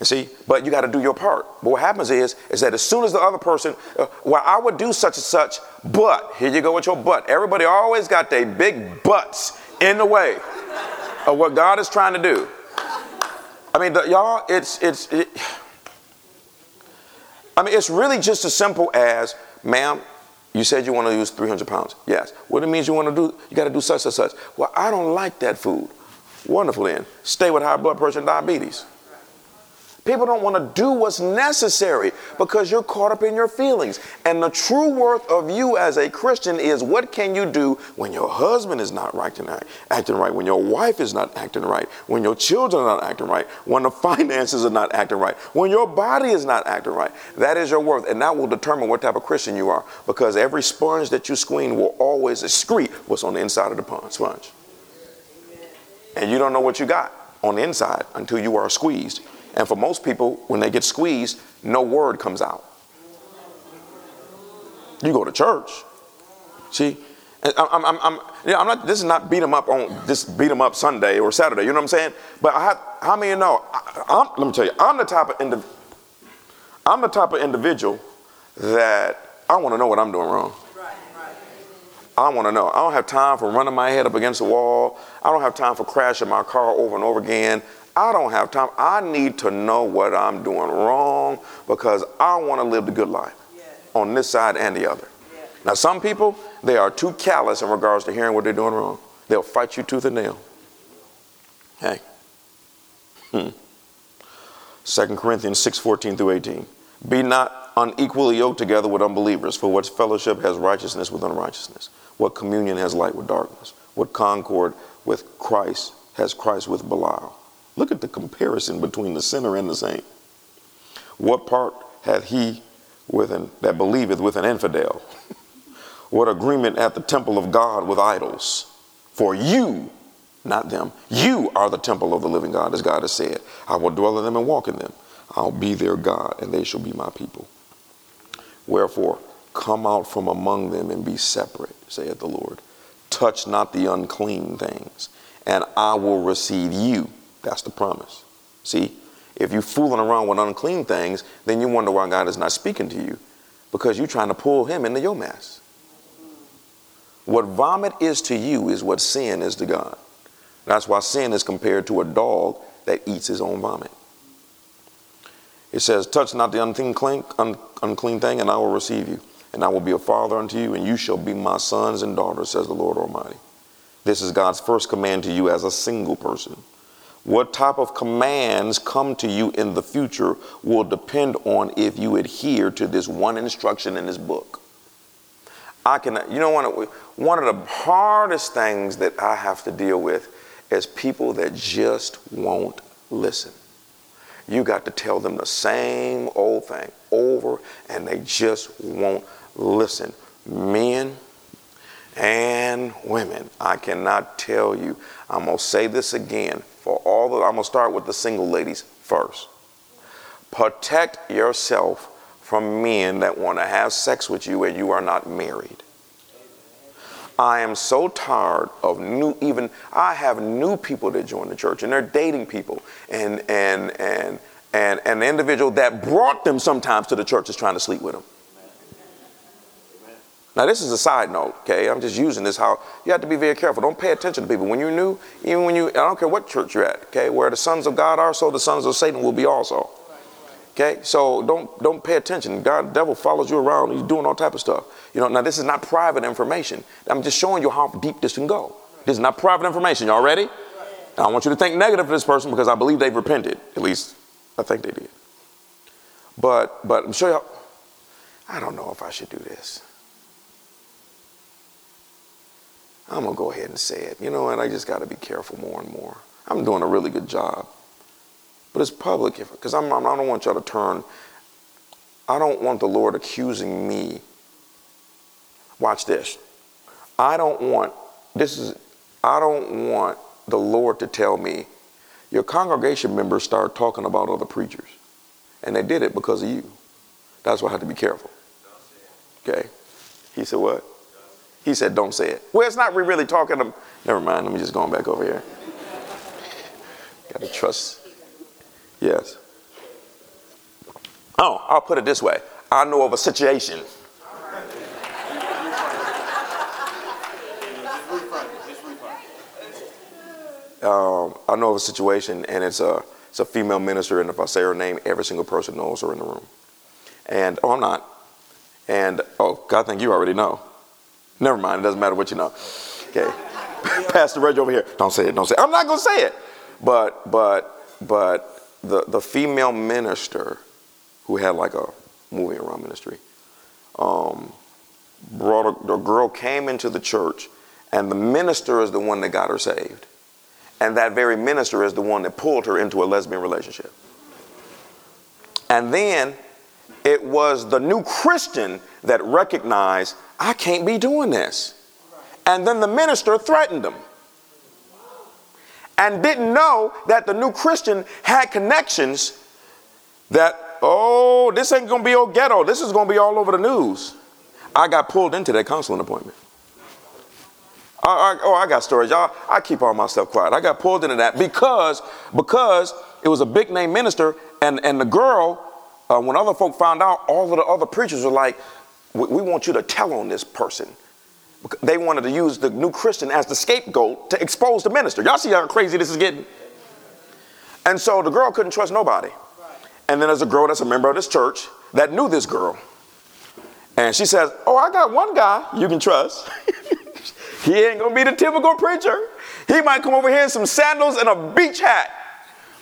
[SPEAKER 1] You see, but you got to do your part. But what happens is, is that as soon as the other person, uh, well, I would do such and such, but here you go with your butt. Everybody always got their big butts in the way of what God is trying to do. I mean, the, y'all, it's it's. It, I mean, it's really just as simple as, ma'am, you said you want to lose 300 pounds. Yes. What it means you want to do, you got to do such and such. Well, I don't like that food. Wonderful then. Stay with high blood pressure and diabetes. People don't want to do what's necessary because you're caught up in your feelings. And the true worth of you as a Christian is what can you do when your husband is not acting right, acting right, when your wife is not acting right, when your children are not acting right, when the finances are not acting right, when your body is not acting right. That is your worth, and that will determine what type of Christian you are because every sponge that you squeeze will always excrete what's on the inside of the pond, sponge. And you don't know what you got on the inside until you are squeezed. And for most people, when they get squeezed, no word comes out. You go to church. See? I'm, I'm, I'm, yeah. I'm not, this is not beat them up on this beat them up Sunday or Saturday. You know what I'm saying? But I, how many know? I, let me tell you, I'm the type of indiv- I'm the type of individual that I want to know what I'm doing wrong. I want to know. I don't have time for running my head up against the wall. I don't have time for crashing my car over and over again. I don't have time. I need to know what I'm doing wrong because I want to live the good life on this side and the other. Now, some people, they are too callous in regards to hearing what they're doing wrong. They'll fight you tooth and nail. Hey. Hmm. 2 Corinthians 6 14 through 18. Be not unequally yoked together with unbelievers, for what fellowship has righteousness with unrighteousness? What communion has light with darkness? What concord with Christ has Christ with Belial? Look at the comparison between the sinner and the saint. What part hath he with an, that believeth with an infidel? what agreement at the temple of God with idols? For you, not them, you are the temple of the living God, as God has said. I will dwell in them and walk in them. I'll be their God, and they shall be my people. Wherefore, come out from among them and be separate, saith the Lord. Touch not the unclean things, and I will receive you that's the promise. See, if you're fooling around with unclean things, then you wonder why God is not speaking to you because you're trying to pull him into your mess. What vomit is to you is what sin is to God. That's why sin is compared to a dog that eats his own vomit. It says, Touch not the unclean, thing, and I will receive you. And I will be a father unto you, and you shall be my sons and daughters, says the Lord Almighty. This is God's first command to you as a single person. What type of commands come to you in the future will depend on if you adhere to this one instruction in this book. I can, you know, one of, one of the hardest things that I have to deal with is people that just won't listen. You got to tell them the same old thing over, and they just won't listen. Men and women, I cannot tell you. I'm going to say this again. I'm going to start with the single ladies first. Protect yourself from men that want to have sex with you and you are not married. I am so tired of new even I have new people that join the church and they're dating people and and and and an individual that brought them sometimes to the church is trying to sleep with them. Now, this is a side note, okay? I'm just using this how you have to be very careful. Don't pay attention to people. When you're new, even when you, I don't care what church you're at, okay? Where the sons of God are, so the sons of Satan will be also. Okay? So don't, don't pay attention. God, devil follows you around. He's doing all type of stuff. You know, now this is not private information. I'm just showing you how deep this can go. This is not private information. Y'all ready? Now, I want you to think negative for this person because I believe they've repented. At least, I think they did. But, but I'm sure y'all, I don't know if I should do this. I'm going to go ahead and say it. You know what? I just got to be careful more and more. I'm doing a really good job. But it's public because I'm, I'm, I don't want y'all to turn. I don't want the Lord accusing me. Watch this. I don't want this is I don't want the Lord to tell me your congregation members start talking about other preachers. And they did it because of you. That's why I had to be careful. Okay. He said, What? He said, don't say it. Well, it's not we really talking to, never mind, let me just go back over here. Gotta trust. Yes. Oh, I'll put it this way. I know of a situation. Um, I know of a situation, and it's a it's a female minister, and if I say her name, every single person knows her in the room. And oh, I'm not. And oh, God, I think you already know. Never mind, it doesn't matter what you know. Okay. Pastor Reggie over here. Don't say it, don't say it. I'm not gonna say it. But but but the the female minister who had like a moving around ministry, um, brought a, girl came into the church, and the minister is the one that got her saved, and that very minister is the one that pulled her into a lesbian relationship. And then it was the new Christian that recognized, I can't be doing this. And then the minister threatened him and didn't know that the new Christian had connections that, oh, this ain't gonna be old ghetto, this is gonna be all over the news. I got pulled into that counseling appointment. I, I, oh, I got stories. Y'all, I keep all my stuff quiet. I got pulled into that because because it was a big name minister, and and the girl uh, when other folk found out, all of the other preachers were like, we, we want you to tell on this person. They wanted to use the new Christian as the scapegoat to expose the minister. Y'all see how crazy this is getting? And so the girl couldn't trust nobody. And then there's a girl that's a member of this church that knew this girl. And she says, Oh, I got one guy you can trust. he ain't gonna be the typical preacher. He might come over here in some sandals and a beach hat,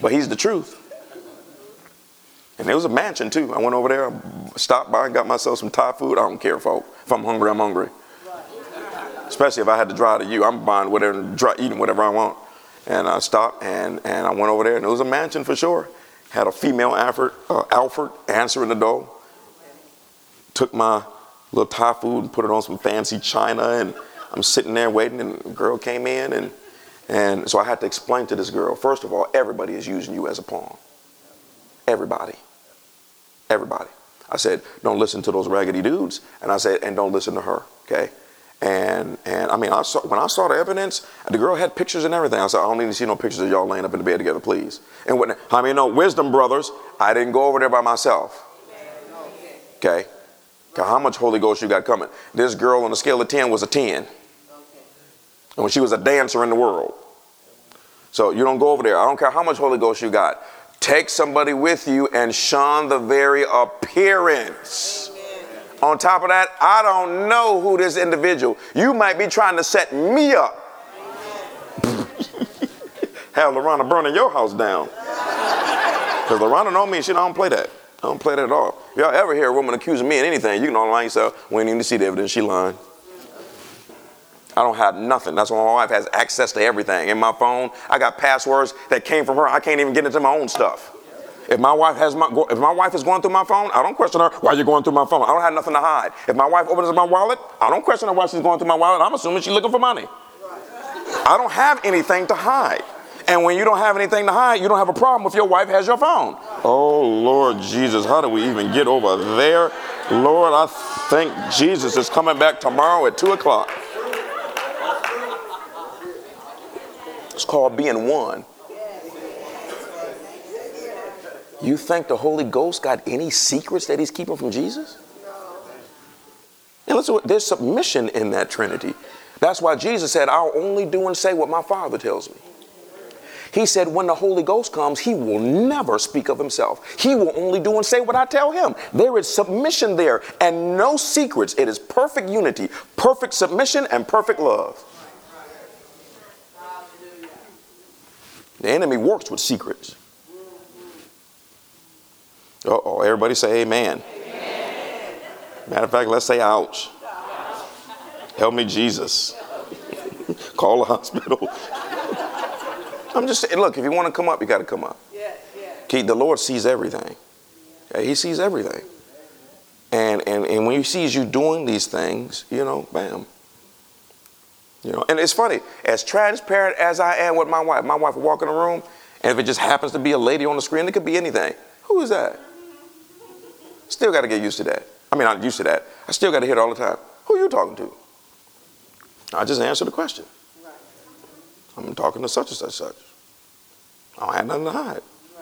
[SPEAKER 1] but he's the truth. And there was a mansion too. I went over there, stopped by, and got myself some Thai food. I don't care, folk. If I'm hungry, I'm hungry. Especially if I had to drive to you, I'm buying whatever, dry, eating whatever I want. And I stopped and, and I went over there, and it was a mansion for sure. Had a female Alfred, uh, Alfred answering the door. Took my little Thai food and put it on some fancy china, and I'm sitting there waiting, and a girl came in, and and so I had to explain to this girl, first of all, everybody is using you as a pawn. Everybody. Everybody. I said, don't listen to those raggedy dudes. And I said, and don't listen to her. Okay. And and I mean, I saw when I saw the evidence, the girl had pictures and everything. I said, I don't need to see no pictures of y'all laying up in the bed together, please. And what? I mean, no wisdom, brothers. I didn't go over there by myself. Okay. How much Holy Ghost you got coming? This girl on a scale of ten was a ten, and when she was a dancer in the world. So you don't go over there. I don't care how much Holy Ghost you got. Take somebody with you and shun the very appearance. Amen. On top of that, I don't know who this individual. You might be trying to set me up. Have Lorana burning your house down. Because Lorana know me, she don't play that. I don't play that at all. If y'all ever hear a woman accusing me of anything, you can online yourself. We ain't even see the evidence. She lying. I don't have nothing. That's why my wife has access to everything. In my phone, I got passwords that came from her. I can't even get into my own stuff. If my wife has my if my wife is going through my phone, I don't question her why you're going through my phone. I don't have nothing to hide. If my wife opens up my wallet, I don't question her why she's going through my wallet. I'm assuming she's looking for money. I don't have anything to hide. And when you don't have anything to hide, you don't have a problem if your wife has your phone. Oh Lord Jesus, how do we even get over there? Lord, I think Jesus is coming back tomorrow at two o'clock. It's called being one. You think the Holy Ghost got any secrets that he's keeping from Jesus? And listen, there's submission in that Trinity. That's why Jesus said, I'll only do and say what my Father tells me. He said, when the Holy Ghost comes, he will never speak of himself. He will only do and say what I tell him. There is submission there and no secrets. It is perfect unity, perfect submission, and perfect love. The enemy works with secrets. Uh oh, everybody say amen. amen. Matter of fact, let's say ouch. Help me, Jesus. Call the hospital. I'm just saying, look, if you want to come up, you got to come up. the Lord sees everything. Yeah, he sees everything. And, and, and when he sees you doing these things, you know, bam, you know, and it's funny, as transparent as I am with my wife, my wife will walk in the room, and if it just happens to be a lady on the screen, it could be anything. Who is that? Still got to get used to that. I mean, I'm used to that. I still got to hear it all the time. Who are you talking to? I just answer the question. Right. I'm talking to such and such such. I don't have nothing to hide. Right.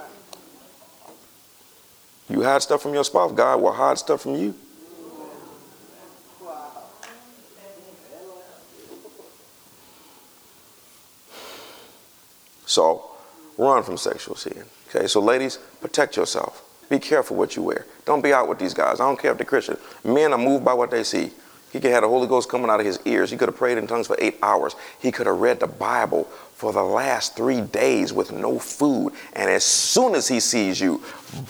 [SPEAKER 1] You hide stuff from your spouse, God will hide stuff from you. So run from sexual sin. Okay, so ladies, protect yourself. Be careful what you wear. Don't be out with these guys. I don't care if they're Christian. Men are moved by what they see. He could have the Holy Ghost coming out of his ears. He could have prayed in tongues for eight hours. He could have read the Bible for the last three days with no food. And as soon as he sees you,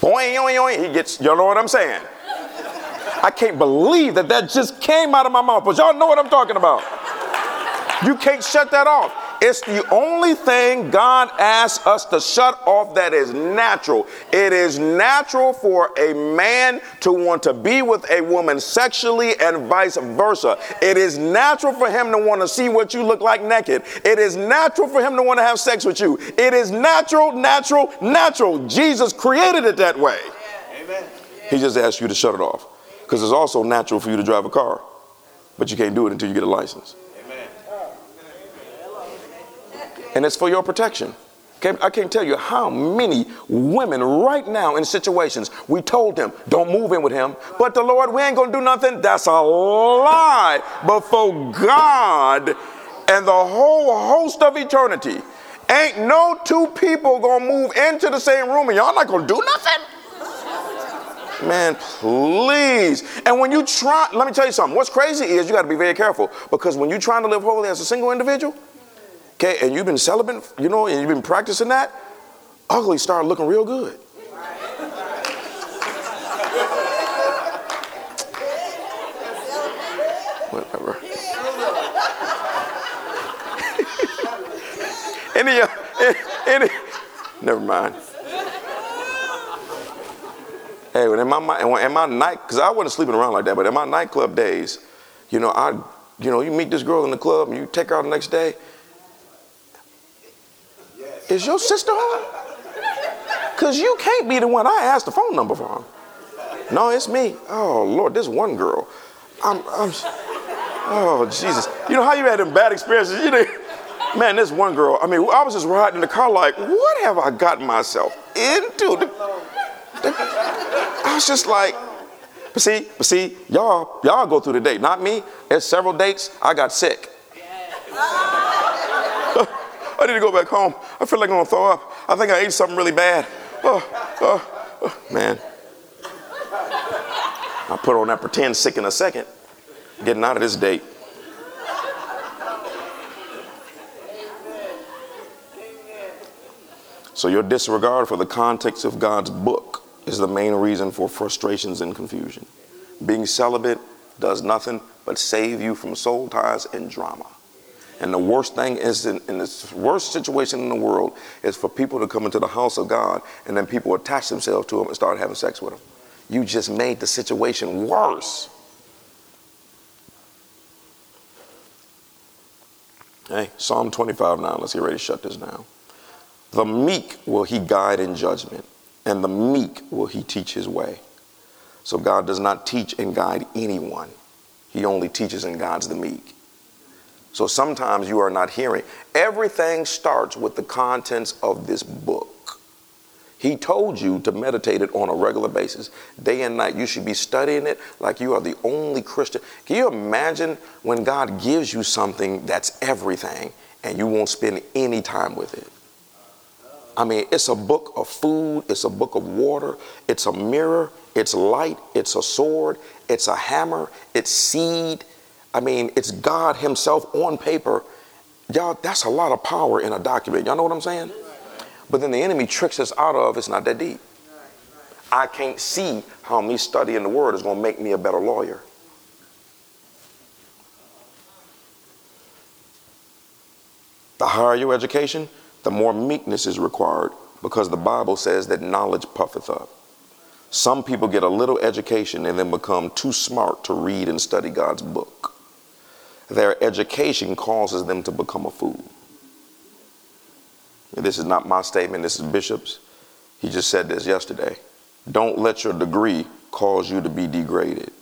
[SPEAKER 1] boing, he gets, you know what I'm saying? I can't believe that that just came out of my mouth, but y'all know what I'm talking about. You can't shut that off. It's the only thing God asks us to shut off that is natural. It is natural for a man to want to be with a woman sexually and vice versa. It is natural for him to want to see what you look like naked. It is natural for him to want to have sex with you. It is natural, natural, natural. Jesus created it that way. Amen. He just asked you to shut it off because it's also natural for you to drive a car, but you can't do it until you get a license. and it's for your protection. Okay? I can't tell you how many women right now in situations we told them, don't move in with him, but the Lord, we ain't gonna do nothing. That's a lie before God and the whole host of eternity. Ain't no two people gonna move into the same room and y'all not gonna do nothing. Man, please. And when you try, let me tell you something. What's crazy is you gotta be very careful because when you're trying to live holy as a single individual, Okay, and you've been celibate, you know, and you've been practicing that, ugly started looking real good. Whatever. any, uh, any, never mind. Hey, when in my in my night, because I wasn't sleeping around like that, but in my nightclub days, you know, I, you know, you meet this girl in the club and you take her out the next day is your sister home? Because you can't be the one I asked the phone number from. No, it's me. Oh, Lord, this one girl. I'm, I'm, oh, Jesus. You know how you had them bad experiences? You know, man, this one girl, I mean, I was just riding in the car like, what have I gotten myself into? The, the, I was just like, but see, but see, y'all, y'all go through the date, not me. There's several dates, I got sick. I need to go back home. I feel like I'm gonna throw up. I think I ate something really bad. Oh, oh, oh. man. I put on that pretend sick in a second. Getting out of this date. So, your disregard for the context of God's book is the main reason for frustrations and confusion. Being celibate does nothing but save you from soul ties and drama. And the worst thing is, in, in the worst situation in the world, is for people to come into the house of God and then people attach themselves to them and start having sex with them. You just made the situation worse. Hey, Psalm 25 now. Let's get ready to shut this down. The meek will he guide in judgment, and the meek will he teach his way. So God does not teach and guide anyone, he only teaches and guides the meek. So sometimes you are not hearing. Everything starts with the contents of this book. He told you to meditate it on a regular basis, day and night. You should be studying it like you are the only Christian. Can you imagine when God gives you something that's everything and you won't spend any time with it? I mean, it's a book of food, it's a book of water, it's a mirror, it's light, it's a sword, it's a hammer, it's seed, I mean, it's God Himself on paper. Y'all, that's a lot of power in a document. Y'all know what I'm saying? But then the enemy tricks us out of it's not that deep. I can't see how me studying the word is going to make me a better lawyer. The higher your education, the more meekness is required because the Bible says that knowledge puffeth up. Some people get a little education and then become too smart to read and study God's book their education causes them to become a fool. This is not my statement, this is Bishop's. He just said this yesterday. Don't let your degree cause you to be degraded.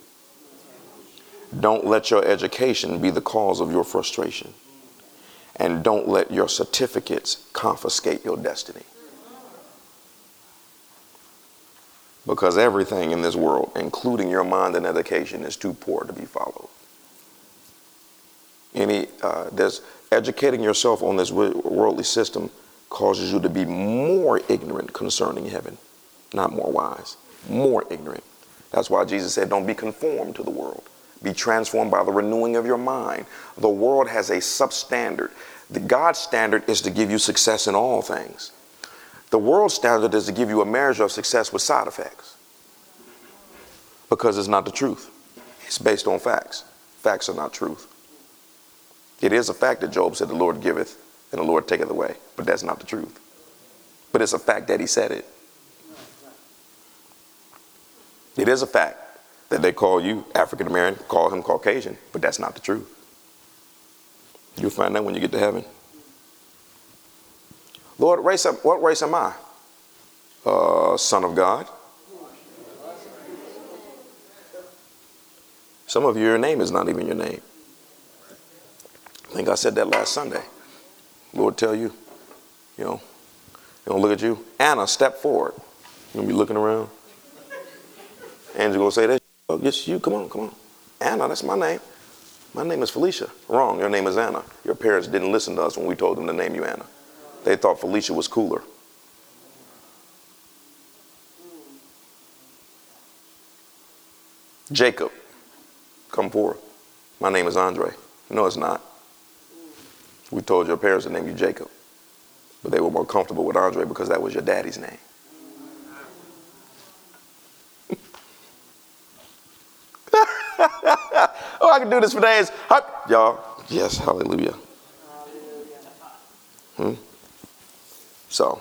[SPEAKER 1] Don't let your education be the cause of your frustration. And don't let your certificates confiscate your destiny. Because everything in this world, including your mind and education, is too poor to be followed any uh, educating yourself on this worldly system causes you to be more ignorant concerning heaven, not more wise, more ignorant. That's why Jesus said, "Don't be conformed to the world. Be transformed by the renewing of your mind." The world has a substandard. The God standard is to give you success in all things. The world standard is to give you a measure of success with side effects because it's not the truth. It's based on facts. Facts are not truth. It is a fact that Job said, The Lord giveth and the Lord taketh away. But that's not the truth. But it's a fact that he said it. It is a fact that they call you African American, call him Caucasian, but that's not the truth. You'll find out when you get to heaven. Lord, race up, what race am I? Uh, son of God. Some of you, your name is not even your name. I think I said that last Sunday. Lord, tell you, you know, they gonna look at you. Anna, step forward. You gonna be looking around. Angel gonna say that. Oh, yes, you. Come on, come on. Anna, that's my name. My name is Felicia. Wrong. Your name is Anna. Your parents didn't listen to us when we told them to name you Anna. They thought Felicia was cooler. Jacob, come forward. My name is Andre. No, it's not. We told your parents to name you Jacob, but they were more comfortable with Andre because that was your daddy's name. oh, I can do this for days. Y'all, yes, hallelujah. Hmm? So,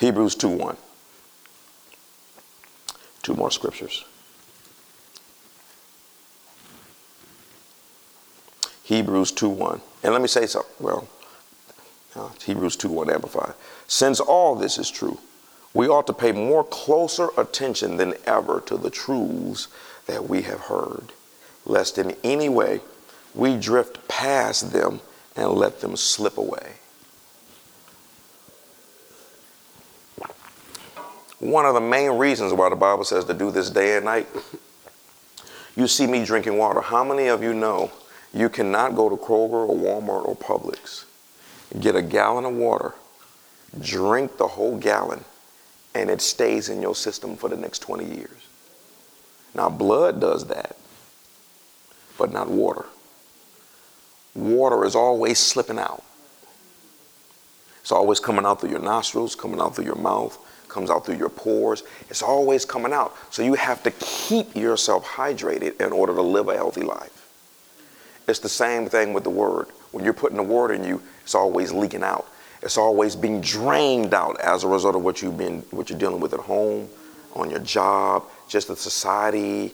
[SPEAKER 1] Hebrews 2 1. Two more scriptures. Hebrews 2.1. And let me say something. Well, uh, Hebrews 2.1 Amplified. Since all this is true, we ought to pay more closer attention than ever to the truths that we have heard, lest in any way we drift past them and let them slip away. One of the main reasons why the Bible says to do this day and night, you see me drinking water. How many of you know you cannot go to Kroger or Walmart or Publix, get a gallon of water, drink the whole gallon, and it stays in your system for the next 20 years. Now, blood does that, but not water. Water is always slipping out. It's always coming out through your nostrils, coming out through your mouth, comes out through your pores. It's always coming out. So you have to keep yourself hydrated in order to live a healthy life. It's the same thing with the word. When you're putting the word in you, it's always leaking out. It's always being drained out as a result of what you've been, what you're dealing with at home, on your job, just the society.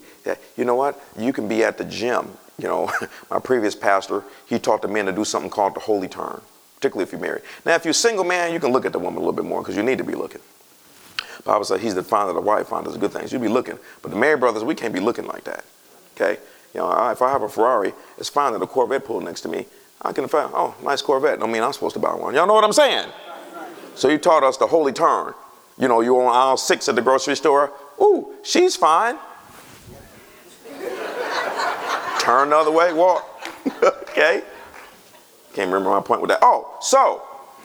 [SPEAKER 1] You know what? You can be at the gym. You know, my previous pastor, he taught the men to do something called the holy turn, particularly if you're married. Now, if you're a single man, you can look at the woman a little bit more because you need to be looking. Bible says he's the father of the wife, findeth good things. You be looking. But the married brothers, we can't be looking like that. Okay? You know, if I have a Ferrari, it's fine that a Corvette pulled next to me. I can find, oh, nice Corvette. Don't mean I'm supposed to buy one. Y'all know what I'm saying? So you taught us the holy turn. You know, you're on aisle six at the grocery store. Ooh, she's fine. Turn the other way, walk. okay? Can't remember my point with that. Oh, so,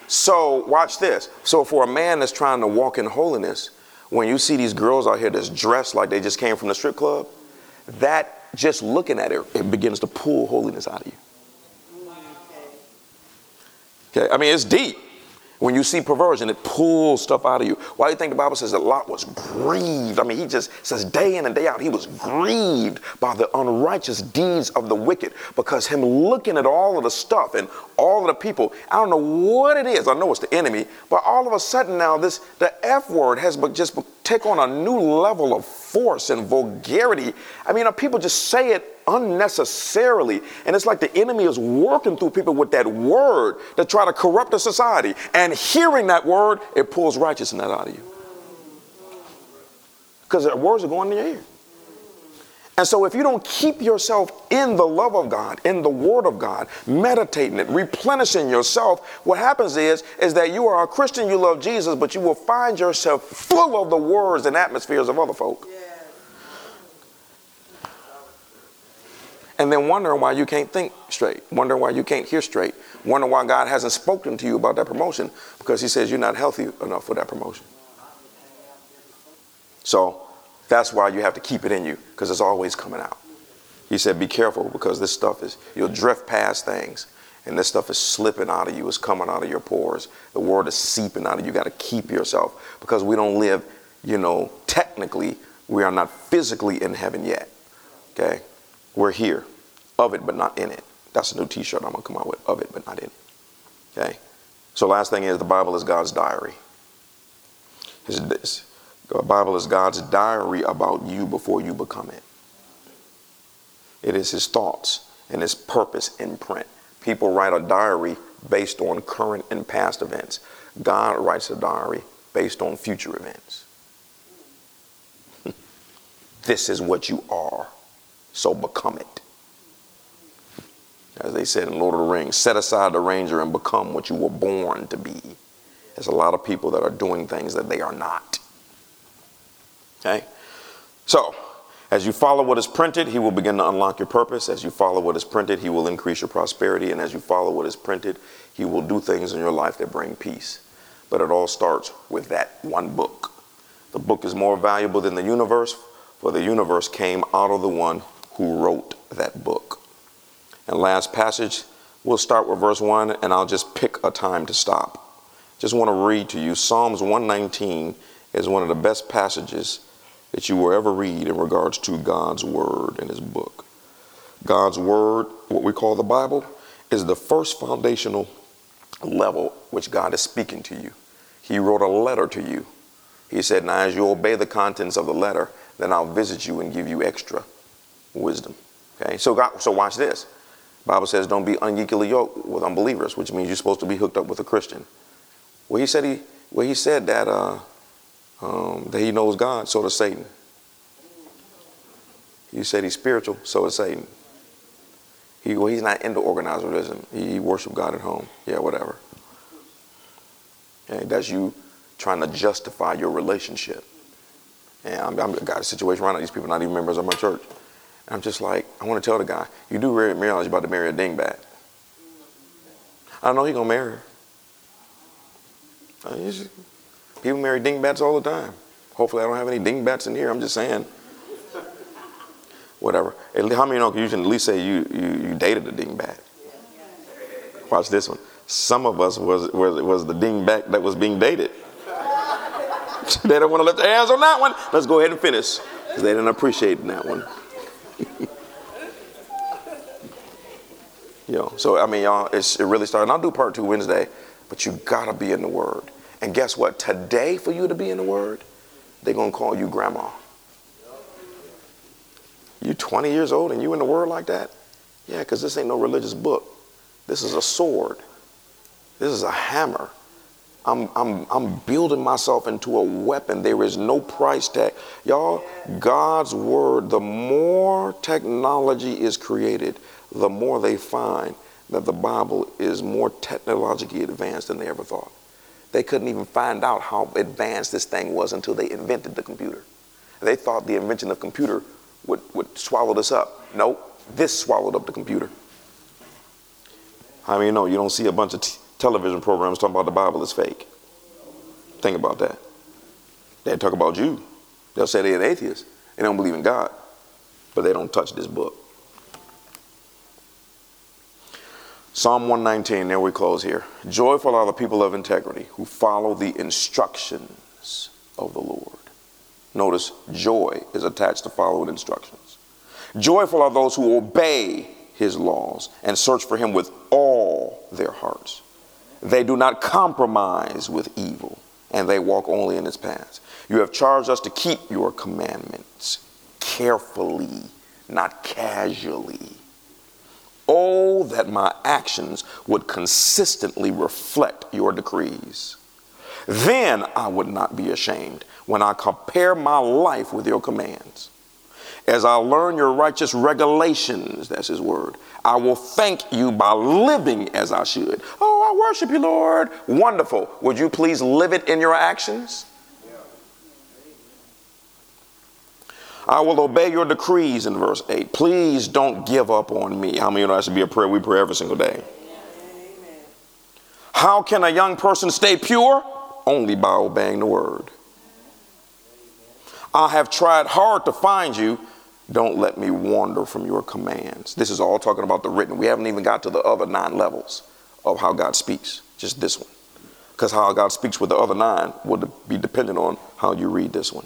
[SPEAKER 1] so watch this. So for a man that's trying to walk in holiness, when you see these girls out here that's dressed like they just came from the strip club, that just looking at it, it begins to pull holiness out of you. Okay, I mean, it's deep. When you see perversion, it pulls stuff out of you. Why do you think the Bible says that Lot was grieved? I mean, he just says day in and day out, he was grieved by the unrighteous deeds of the wicked because him looking at all of the stuff and all of the people, I don't know what it is. I know it's the enemy, but all of a sudden now, this the F word has just take on a new level of force and vulgarity. I mean, uh, people just say it unnecessarily. And it's like the enemy is working through people with that word to try to corrupt the society. And hearing that word, it pulls righteousness out of you. Because the words are going in your ear. And so, if you don't keep yourself in the love of God, in the Word of God, meditating it, replenishing yourself, what happens is, is that you are a Christian, you love Jesus, but you will find yourself full of the words and atmospheres of other folk. And then wondering why you can't think straight, wondering why you can't hear straight, wondering why God hasn't spoken to you about that promotion because He says you're not healthy enough for that promotion. So, that's why you have to keep it in you because it's always coming out. He said, Be careful because this stuff is, you'll drift past things and this stuff is slipping out of you, it's coming out of your pores. The word is seeping out of you. You got to keep yourself because we don't live, you know, technically, we are not physically in heaven yet. Okay? We're here, of it, but not in it. That's a new t shirt I'm going to come out with, of it, but not in it. Okay? So, last thing is the Bible is God's diary. this. The Bible is God's diary about you before you become it. It is his thoughts and his purpose imprint. People write a diary based on current and past events. God writes a diary based on future events. this is what you are, so become it. As they said in Lord of the Rings, set aside the ranger and become what you were born to be. There's a lot of people that are doing things that they are not. Okay? So, as you follow what is printed, he will begin to unlock your purpose. As you follow what is printed, he will increase your prosperity. And as you follow what is printed, he will do things in your life that bring peace. But it all starts with that one book. The book is more valuable than the universe, for the universe came out of the one who wrote that book. And last passage, we'll start with verse 1, and I'll just pick a time to stop. Just want to read to you Psalms 119 is one of the best passages that you will ever read in regards to God's Word and His book. God's Word, what we call the Bible, is the first foundational level which God is speaking to you. He wrote a letter to you. He said, Now, as you obey the contents of the letter, then I'll visit you and give you extra wisdom. Okay, so, God, so watch this. Bible says, Don't be unequally yoked with unbelievers, which means you're supposed to be hooked up with a Christian. Well, he said, he, well, he said that. Uh, um, that he knows God, so does Satan. You said he's spiritual, so is Satan. He, well, he's not into organized religion. He, he worship God at home. Yeah, whatever. And that's you trying to justify your relationship. And I'm, I'm got a situation right now. These people not even members of my church. And I'm just like, I want to tell the guy, you do realize you're about to marry a dingbat. I know he gonna marry her. People marry dingbats all the time. Hopefully, I don't have any dingbats in here. I'm just saying. Whatever. How many know you can at least say you, you, you dated a dingbat? Watch this one. Some of us was, was, was the dingbat that was being dated. they don't want to let their hands on that one. Let's go ahead and finish because they didn't appreciate that one. you know, so I mean, y'all, it really started. And I'll do part two Wednesday, but you gotta be in the Word. And guess what? Today, for you to be in the Word, they're going to call you grandma. You 20 years old and you in the Word like that? Yeah, because this ain't no religious book. This is a sword. This is a hammer. I'm, I'm, I'm building myself into a weapon. There is no price tag. Y'all, God's word, the more technology is created, the more they find that the Bible is more technologically advanced than they ever thought. They couldn't even find out how advanced this thing was until they invented the computer. They thought the invention of computer would, would swallow this up. Nope, this swallowed up the computer. I mean, you know, you don't see a bunch of t- television programs talking about the Bible is fake. Think about that. They talk about you. They'll say they're an atheist. They don't believe in God, but they don't touch this book. Psalm 119, there we close here. Joyful are the people of integrity who follow the instructions of the Lord. Notice joy is attached to following instructions. Joyful are those who obey his laws and search for him with all their hearts. They do not compromise with evil and they walk only in his paths. You have charged us to keep your commandments carefully, not casually Oh, that my actions would consistently reflect your decrees. Then I would not be ashamed when I compare my life with your commands. As I learn your righteous regulations, that's his word, I will thank you by living as I should. Oh, I worship you, Lord. Wonderful. Would you please live it in your actions? I will obey your decrees in verse 8. Please don't give up on me. How many of you know that should be a prayer we pray every single day? Amen. How can a young person stay pure? Only by obeying the word. I have tried hard to find you. Don't let me wander from your commands. This is all talking about the written. We haven't even got to the other nine levels of how God speaks, just this one. Because how God speaks with the other nine will be dependent on how you read this one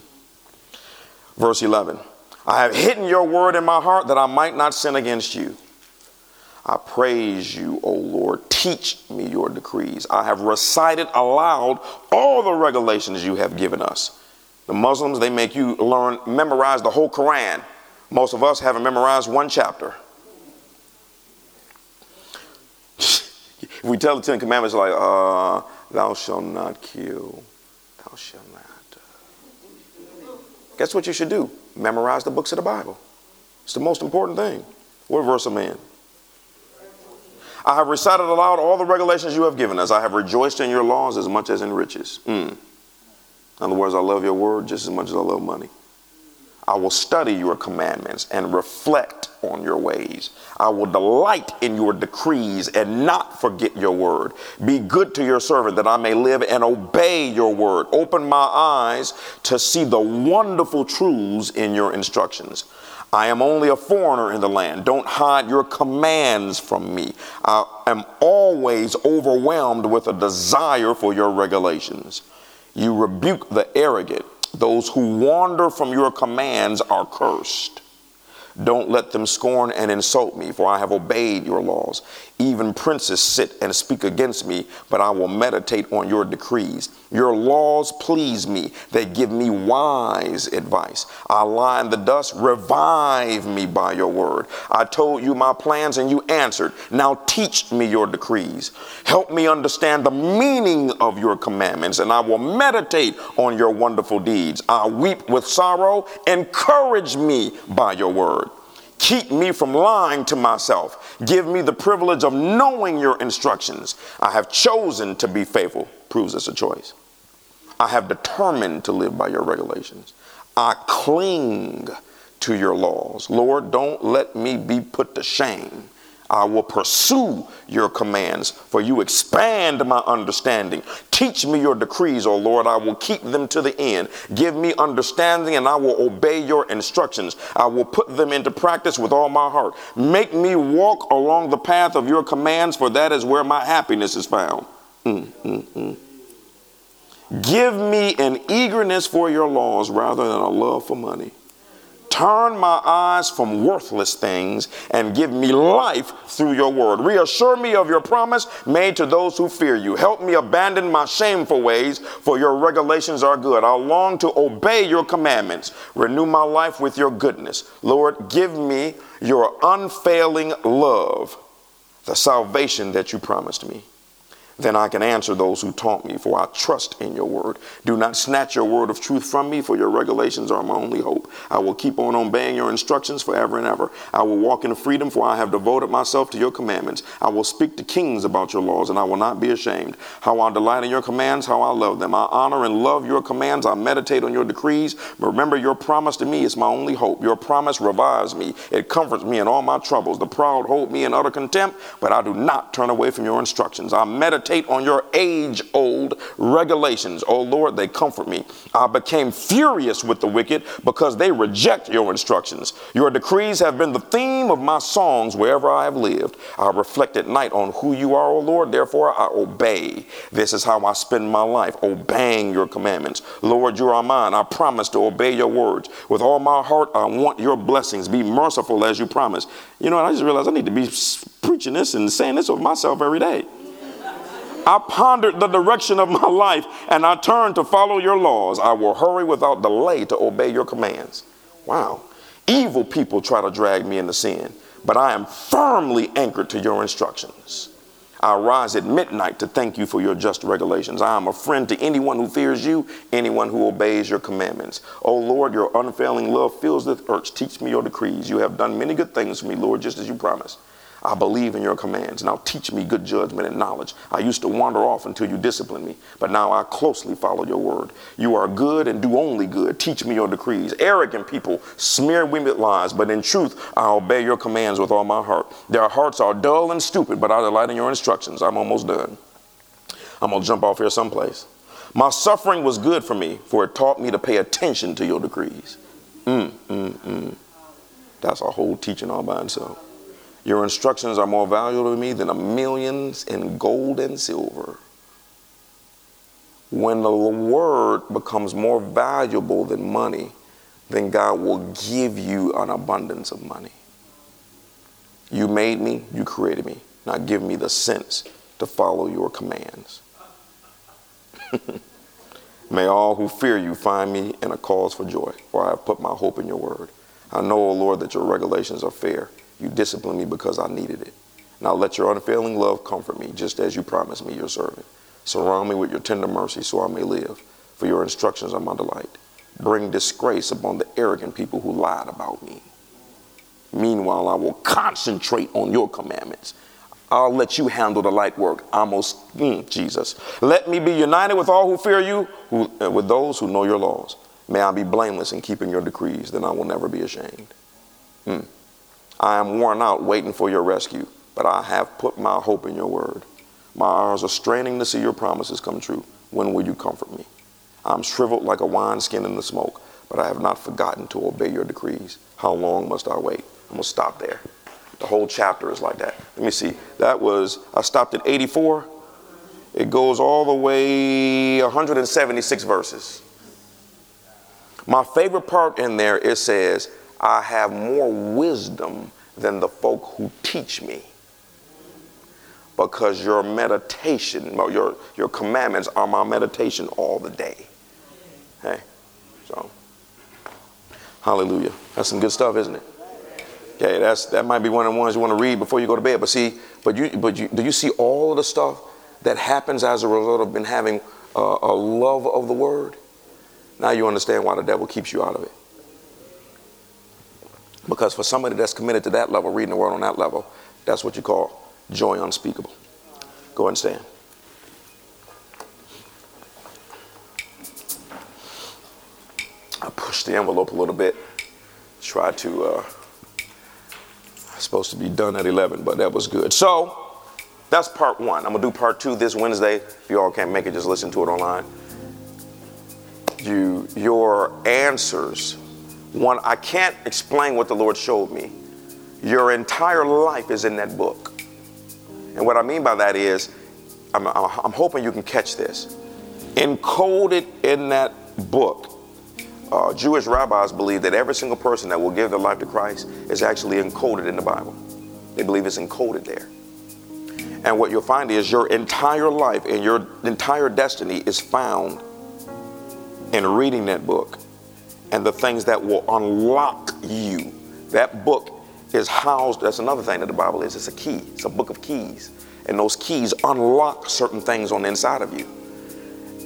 [SPEAKER 1] verse 11. I have hidden your word in my heart that I might not sin against you. I praise you, O Lord. Teach me your decrees. I have recited aloud all the regulations you have given us. The Muslims, they make you learn, memorize the whole Quran. Most of us haven't memorized one chapter. if we tell the Ten Commandments, like, uh, thou shalt not kill, thou shalt not. Guess what you should do? Memorize the books of the Bible. It's the most important thing. What verse man? I have recited aloud all the regulations you have given us. I have rejoiced in your laws as much as in riches. Mm. In other words, I love your word just as much as I love money. I will study your commandments and reflect on your ways. I will delight in your decrees and not forget your word. Be good to your servant that I may live and obey your word. Open my eyes to see the wonderful truths in your instructions. I am only a foreigner in the land. Don't hide your commands from me. I am always overwhelmed with a desire for your regulations. You rebuke the arrogant those who wander from your commands are cursed. Don't let them scorn and insult me, for I have obeyed your laws. Even princes sit and speak against me, but I will meditate on your decrees. Your laws please me, they give me wise advice. I lie in the dust, revive me by your word. I told you my plans and you answered. Now teach me your decrees. Help me understand the meaning of your commandments, and I will meditate on your wonderful deeds. I weep with sorrow, encourage me by your word. Keep me from lying to myself. Give me the privilege of knowing your instructions. I have chosen to be faithful, proves it's a choice. I have determined to live by your regulations. I cling to your laws. Lord, don't let me be put to shame. I will pursue your commands, for you expand my understanding. Teach me your decrees, O Lord. I will keep them to the end. Give me understanding, and I will obey your instructions. I will put them into practice with all my heart. Make me walk along the path of your commands, for that is where my happiness is found. Mm, mm, mm. Give me an eagerness for your laws rather than a love for money. Turn my eyes from worthless things and give me life through your word. Reassure me of your promise made to those who fear you. Help me abandon my shameful ways, for your regulations are good. I long to obey your commandments. Renew my life with your goodness. Lord, give me your unfailing love, the salvation that you promised me then I can answer those who taunt me, for I trust in your word. Do not snatch your word of truth from me, for your regulations are my only hope. I will keep on obeying your instructions forever and ever. I will walk in freedom, for I have devoted myself to your commandments. I will speak to kings about your laws, and I will not be ashamed. How I delight in your commands, how I love them. I honor and love your commands. I meditate on your decrees. Remember, your promise to me is my only hope. Your promise revives me. It comforts me in all my troubles. The proud hold me in utter contempt, but I do not turn away from your instructions. I meditate meditate on your age old regulations. O oh Lord, they comfort me. I became furious with the wicked because they reject your instructions. Your decrees have been the theme of my songs wherever I have lived. I reflect at night on who you are, O Lord, therefore I obey. This is how I spend my life, obeying your commandments. Lord, you are mine. I promise to obey your words. With all my heart, I want your blessings. Be merciful as you promise. You know, I just realized I need to be preaching this and saying this of myself every day. I pondered the direction of my life and I turned to follow your laws. I will hurry without delay to obey your commands. Wow. Evil people try to drag me into sin, but I am firmly anchored to your instructions. I rise at midnight to thank you for your just regulations. I am a friend to anyone who fears you, anyone who obeys your commandments. O oh Lord, your unfailing love fills the earth. Teach me your decrees. You have done many good things for me, Lord, just as you promised. I believe in your commands. Now teach me good judgment and knowledge. I used to wander off until you disciplined me, but now I closely follow your word. You are good and do only good. Teach me your decrees. Arrogant people smear me with lies, but in truth I obey your commands with all my heart. Their hearts are dull and stupid, but I delight in your instructions. I'm almost done. I'm going to jump off here someplace. My suffering was good for me, for it taught me to pay attention to your decrees. Mm, mm, mm. That's a whole teaching all by itself. Your instructions are more valuable to me than a millions in gold and silver. When the word becomes more valuable than money, then God will give you an abundance of money. You made me, you created me. Now give me the sense to follow your commands. May all who fear you find me in a cause for joy, for I have put my hope in your word. I know, O Lord, that your regulations are fair you disciplined me because I needed it. Now let your unfailing love comfort me, just as you promised me, your servant. Surround me with your tender mercy so I may live, for your instructions are my delight. Bring disgrace upon the arrogant people who lied about me. Meanwhile, I will concentrate on your commandments. I'll let you handle the light work. Almost, mm, Jesus. Let me be united with all who fear you, who, uh, with those who know your laws. May I be blameless in keeping your decrees, then I will never be ashamed. Mm. I am worn out waiting for your rescue, but I have put my hope in your word. My eyes are straining to see your promises come true. When will you comfort me? I'm shriveled like a wineskin in the smoke, but I have not forgotten to obey your decrees. How long must I wait? I'm going to stop there. The whole chapter is like that. Let me see. That was, I stopped at 84. It goes all the way 176 verses. My favorite part in there, it says, I have more wisdom than the folk who teach me. Because your meditation, your, your commandments are my meditation all the day. Hey, so, hallelujah. That's some good stuff, isn't it? Okay, that's, that might be one of the ones you want to read before you go to bed. But see, but you, but you, do you see all of the stuff that happens as a result of been having a, a love of the word? Now you understand why the devil keeps you out of it. Because for somebody that's committed to that level, reading the world on that level, that's what you call joy unspeakable. Go ahead and stand. I pushed the envelope a little bit. Tried to, uh, supposed to be done at 11, but that was good. So, that's part one. I'm gonna do part two this Wednesday. If you all can't make it, just listen to it online. You, your answers one, I can't explain what the Lord showed me. Your entire life is in that book. And what I mean by that is, I'm, I'm hoping you can catch this. Encoded in that book, uh, Jewish rabbis believe that every single person that will give their life to Christ is actually encoded in the Bible. They believe it's encoded there. And what you'll find is your entire life and your entire destiny is found in reading that book and the things that will unlock you. That book is housed, that's another thing that the Bible is it's a key, it's a book of keys. And those keys unlock certain things on the inside of you.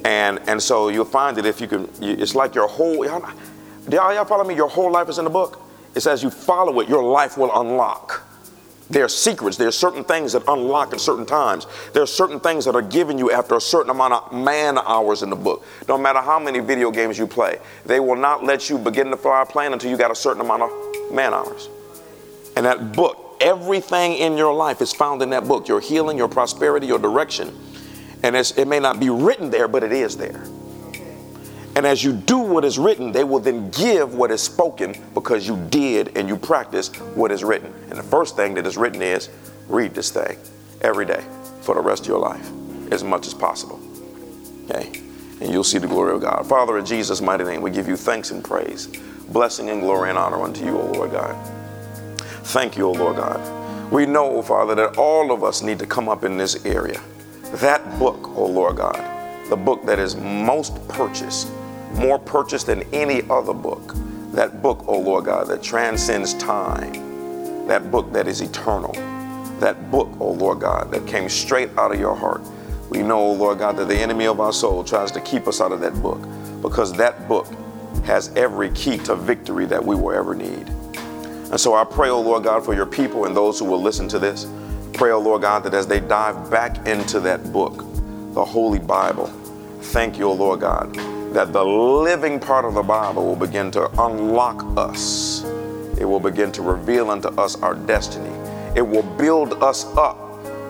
[SPEAKER 1] And, and so you'll find that if you can, it's like your whole, y'all, y'all follow me? Your whole life is in the book. It's as you follow it, your life will unlock. There are secrets. There are certain things that unlock at certain times. There are certain things that are given you after a certain amount of man hours in the book. No matter how many video games you play, they will not let you begin to fly a plane until you got a certain amount of man hours. And that book, everything in your life is found in that book your healing, your prosperity, your direction. And it may not be written there, but it is there. And as you do what is written, they will then give what is spoken because you did and you practiced what is written. And the first thing that is written is read this thing every day for the rest of your life as much as possible. Okay? And you'll see the glory of God. Father, in Jesus' mighty name, we give you thanks and praise, blessing and glory and honor unto you, O Lord God. Thank you, O Lord God. We know, O Father, that all of us need to come up in this area. That book, O Lord God, the book that is most purchased more purchased than any other book. That book, O oh Lord God, that transcends time, that book that is eternal, that book, O oh Lord God, that came straight out of your heart. We know, O oh Lord God, that the enemy of our soul tries to keep us out of that book because that book has every key to victory that we will ever need. And so I pray, O Lord God, for your people and those who will listen to this. Pray, O Lord God, that as they dive back into that book, the Holy Bible, thank you, O Lord God, that the living part of the Bible will begin to unlock us. It will begin to reveal unto us our destiny. It will build us up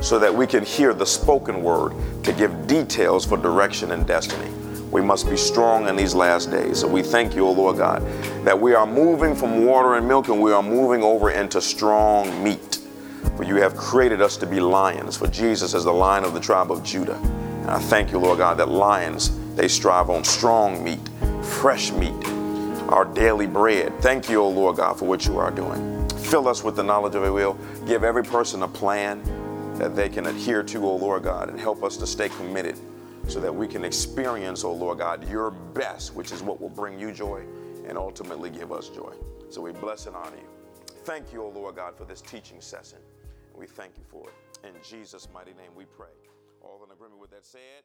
[SPEAKER 1] so that we can hear the spoken word to give details for direction and destiny. We must be strong in these last days. So we thank you, O Lord God, that we are moving from water and milk and we are moving over into strong meat. For you have created us to be lions, for Jesus is the lion of the tribe of Judah. And I thank you, Lord God, that lions they strive on strong meat, fresh meat, our daily bread. Thank you, O Lord God, for what you are doing. Fill us with the knowledge of your will. Give every person a plan that they can adhere to, O Lord God, and help us to stay committed so that we can experience, O Lord God, your best, which is what will bring you joy and ultimately give us joy. So we bless and honor you. Thank you, O Lord God, for this teaching session. We thank you for it. In Jesus' mighty name we pray. All in agreement with that said.